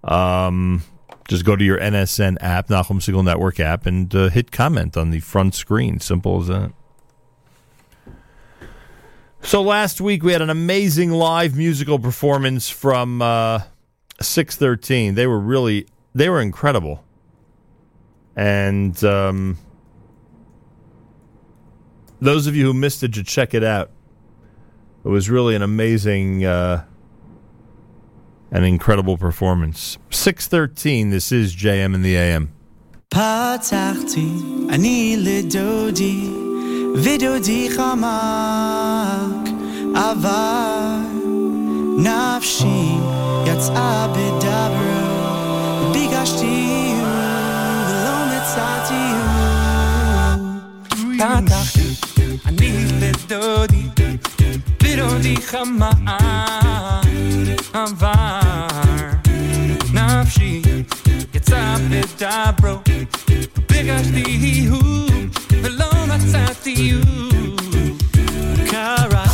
Um, just go to your NSN app, Nachum Segal Network app, and uh, hit comment on the front screen. Simple as that. So last week we had an amazing live musical performance from uh, 613. They were really, they were incredible. And um, those of you who missed it should check it out. It was really an amazing, uh, an incredible performance. 613, this is JM in the AM. פתחתי אני לדודי, ודודי חמק, אבל נפשי יצאה בדברו, ביקשתי ולא מצאתי פתחתי אני לדודי, ודודי חמק, אבל נפשי יצא בדברו, ביקשתי הוא ולא מצאתי הוא בשושנים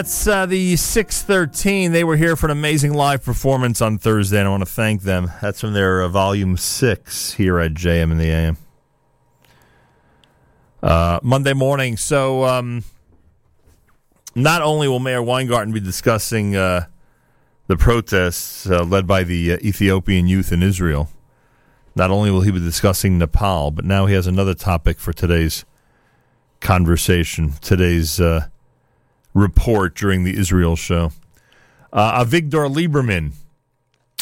that's uh, the 613. They were here for an amazing live performance on Thursday, and I want to thank them. That's from their uh, volume 6 here at JM in the AM. Uh, Monday morning. So, um, not only will Meir Weingarten be discussing uh, the protests uh, led by the uh, Ethiopian youth in Israel, not only will he be discussing Nepal, but now he has another topic for today's conversation, today's report during the Israel show. Uh, Avigdor Lieberman,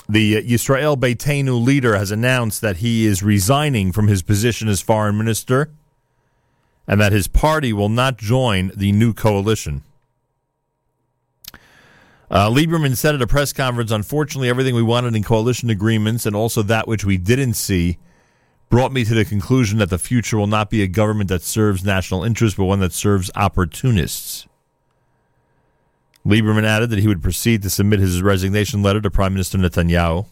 the Yisrael Beitenu leader, has announced that he is resigning from his position as foreign minister and that his party will not join the new coalition. Uh, Lieberman said at a press conference, unfortunately, everything we wanted in coalition agreements and also that which we didn't see brought me to the conclusion that the future will not be a government that serves national interests, but one that serves opportunists. Lieberman added that he would proceed to submit his resignation letter to Prime Minister Netanyahu.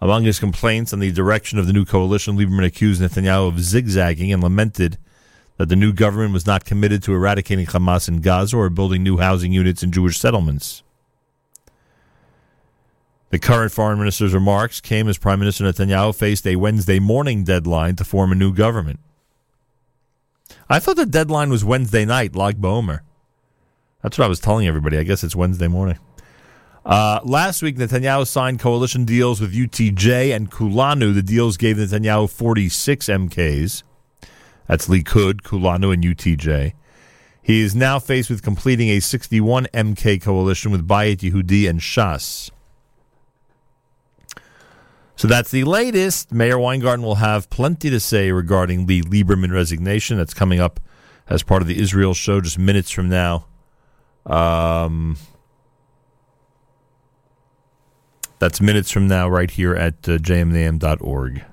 Among his complaints on the direction of the new coalition, Lieberman accused Netanyahu of zigzagging and lamented that the new government was not committed to eradicating Hamas in Gaza or building new housing units in Jewish settlements. The current foreign minister's remarks came as Prime Minister Netanyahu faced a Wednesday morning deadline to form a new government. I thought the deadline was Wednesday night, Lag BaOmer. That's what I was telling everybody. I guess it's Wednesday morning. Uh, last week, Netanyahu signed coalition deals with UTJ and Kulanu. The deals gave Netanyahu 46 MKs. That's Likud, Kulanu, and UTJ. He is now faced with completing a 61 MK coalition with Bayit Yehudi and Shas. So that's the latest. Meir Weingarten will have plenty to say regarding the Lieberman resignation that's coming up as part of the Israel show just minutes from now. Um, that's minutes from now, right here at uh, jmnam.org.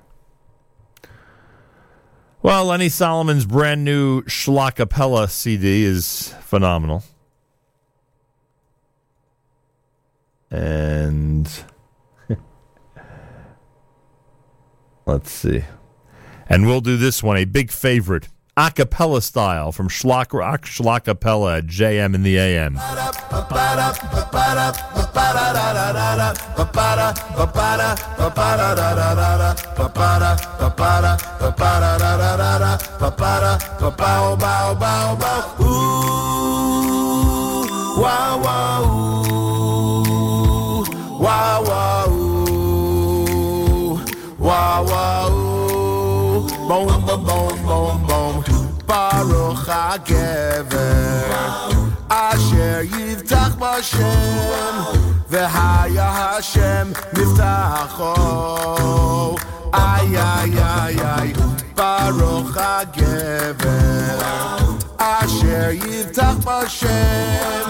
Well, Lenny Solomon's brand new Schlacapella CD is phenomenal. And let's see. And we'll do this one, a big favorite, a cappella style from Shlock Rock at JM in the AM. Boom, boom, boom, boom, boom. Baruch HaGever Asher Yivtach Bashem Vahaya Hashem Miftacho Ay, ay, ay, ay Baruch HaGever Asher Yivtach Bashem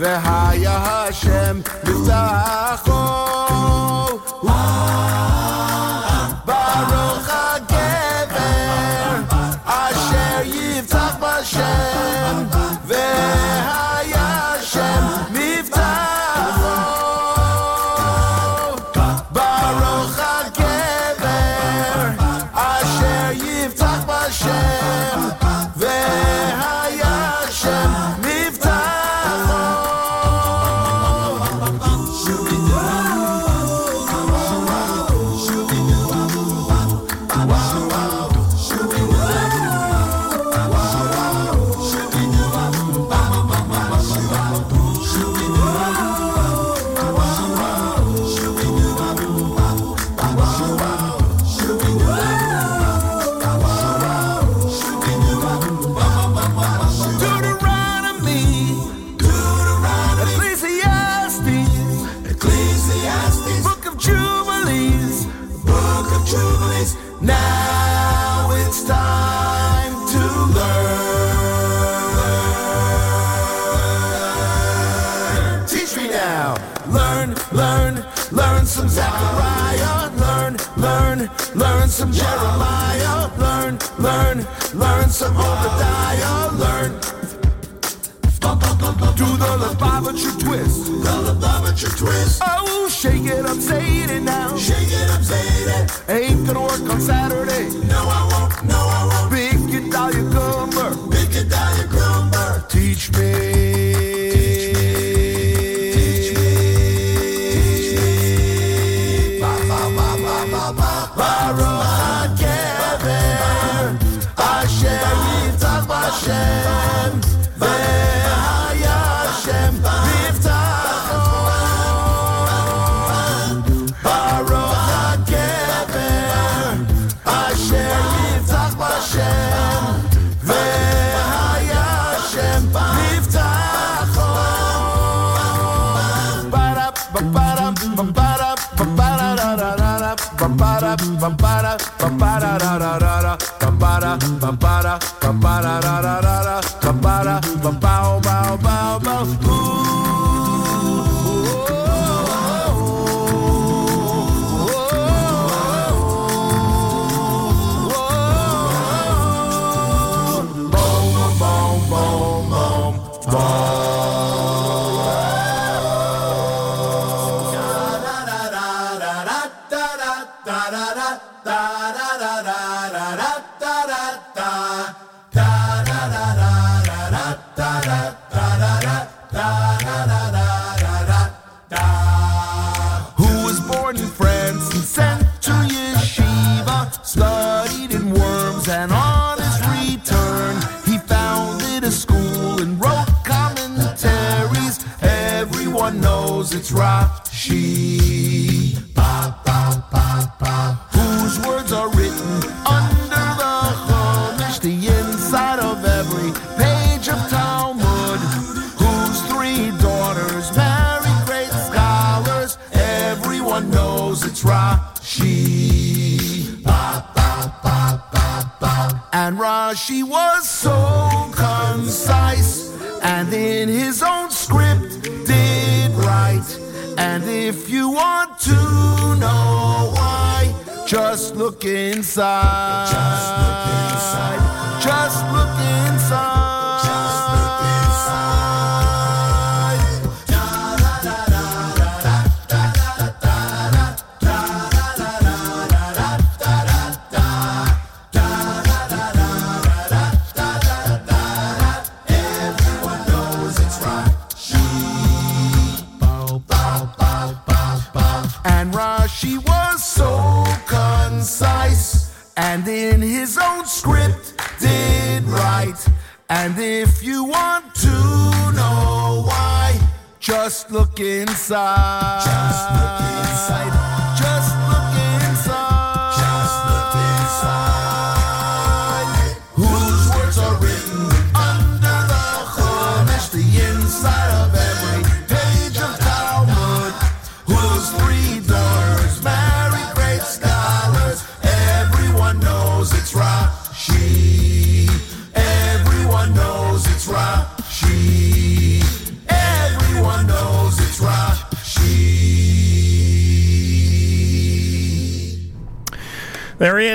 Vahaya Hashem Miftacho Wow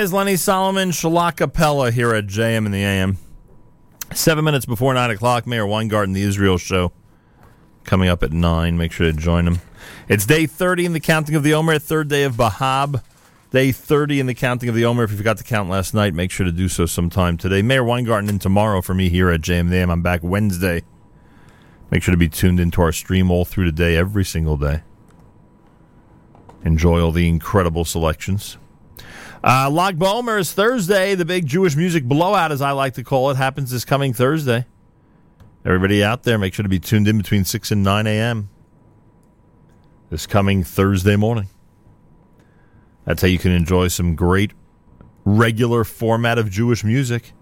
is, Lenny Solomon, Shalakapella here at JM in the AM. Seven minutes before nine o'clock, Meir Weingarten, the Israel show, coming up at nine. Make sure to join him. It's day thirty in the counting of the Omer, third day of Bahab. Day thirty in the counting of the Omer. If you forgot to count last night, make sure to do so sometime today. Meir Weingarten in tomorrow for me here at JM AM. I'm back Wednesday. Make sure to be tuned into our stream all through the day, every single day. Enjoy all the incredible selections. Uh, Lag BaOmer is Thursday. The big Jewish music blowout, as I like to call it, happens this coming Thursday. Everybody out there, make sure to be tuned in between 6 and 9 a.m. this coming Thursday morning. That's how you can enjoy some great regular format of Jewish music.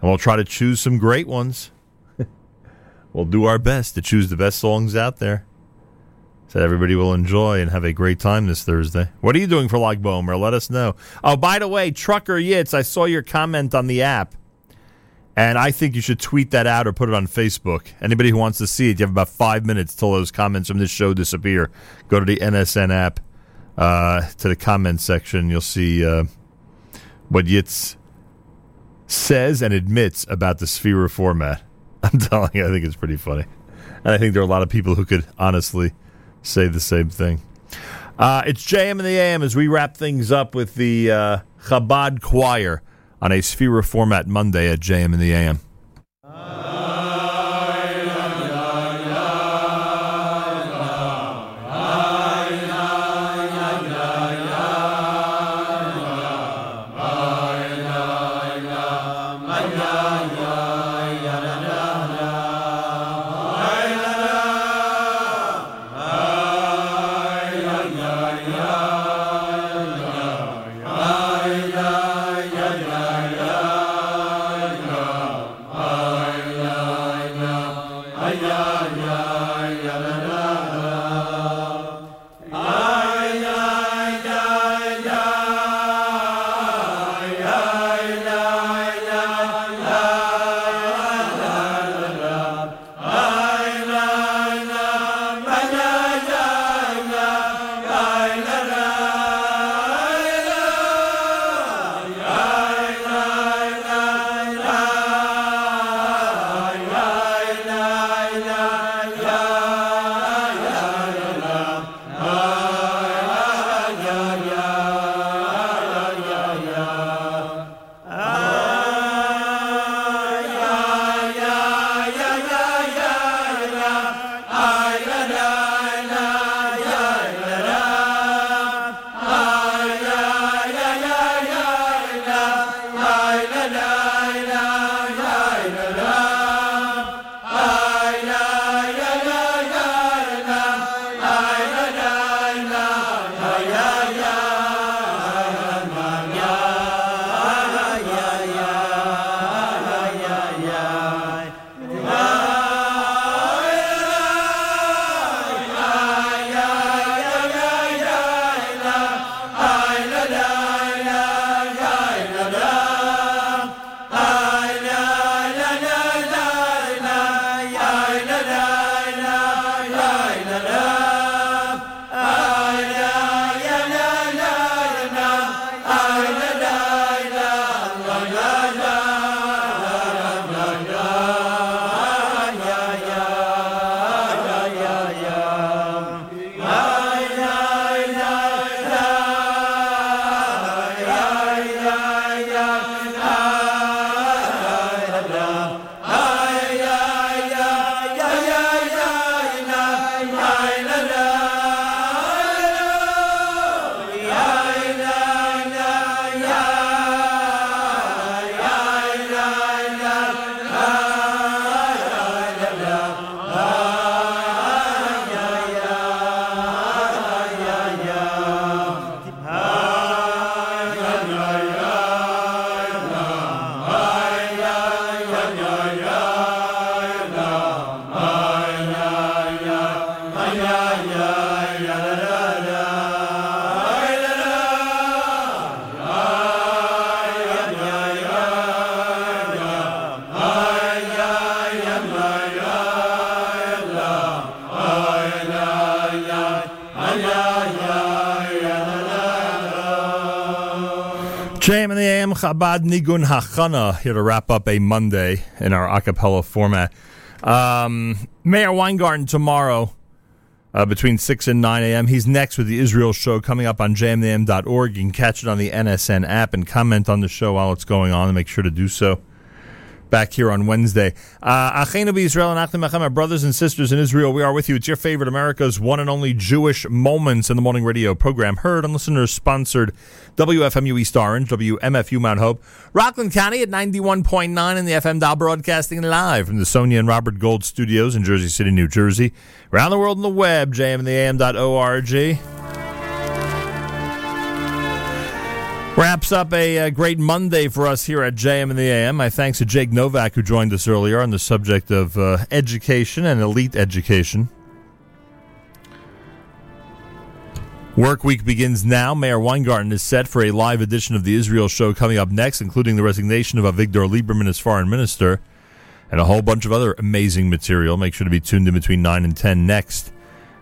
And we'll try to choose some great ones. we'll do our best to choose the best songs out there so everybody will enjoy and have a great time this Thursday. What are you doing for Lag BaOmer? Let us know. Oh, by the way, Trucker Yitz, I saw your comment on the app, and I think you should tweet that out or put it on Facebook. Anybody who wants to see it, you have about five minutes till those comments from this show disappear. Go to the NSN app, uh, to the comments section. You'll see uh, what Yitz says and admits about the Sefira format. I'm telling you, I think it's pretty funny. And I think there are a lot of people who could honestly say the same thing. Uh, it's JM in the AM as we wrap things up with the uh, Chabad Choir on a Sefira format Monday at JM in the AM. Chabad Nigun Hachana here to wrap up a Monday in our a cappella format. Um, Meir Weingarten tomorrow uh, between 6 and 9 a.m. He's next with the Israel show coming up on jmam.org. You can catch it on the NSN app and comment on the show while it's going on and make sure to do so. Back here on Wednesday. Uh, Achenu Israel and Achim our brothers and sisters in Israel, we are with you. It's your favorite America's one and only Jewish Moments in the Morning Radio program. Heard on listeners sponsored WFMU East Orange, WMFU Mount Hope, Rockland County at 91.9 in the FM dial broadcasting live from the Sonia and Robert Gold studios in Jersey City, New Jersey. Around the world on the web, jmandtheam.org. Wraps up a, uh great Monday for us here at JM in the AM. My thanks to Jake Novak, who joined us earlier on the subject of uh, education and elite education. Work week begins now. Meir Weingarten is set for a live edition of the Israel show coming up next, including the resignation of Avigdor Lieberman as foreign minister and a whole bunch of other amazing material. Make sure to be tuned in between 9 and 10 next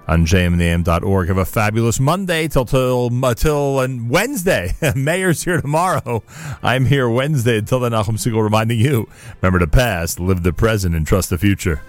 on jmandtheam.org. Have a fabulous Monday till till uh, till uh, Wednesday. Meir's here tomorrow. I'm here Wednesday. Until then, Nachum Segal reminding you: remember the past, live the present, and trust the future.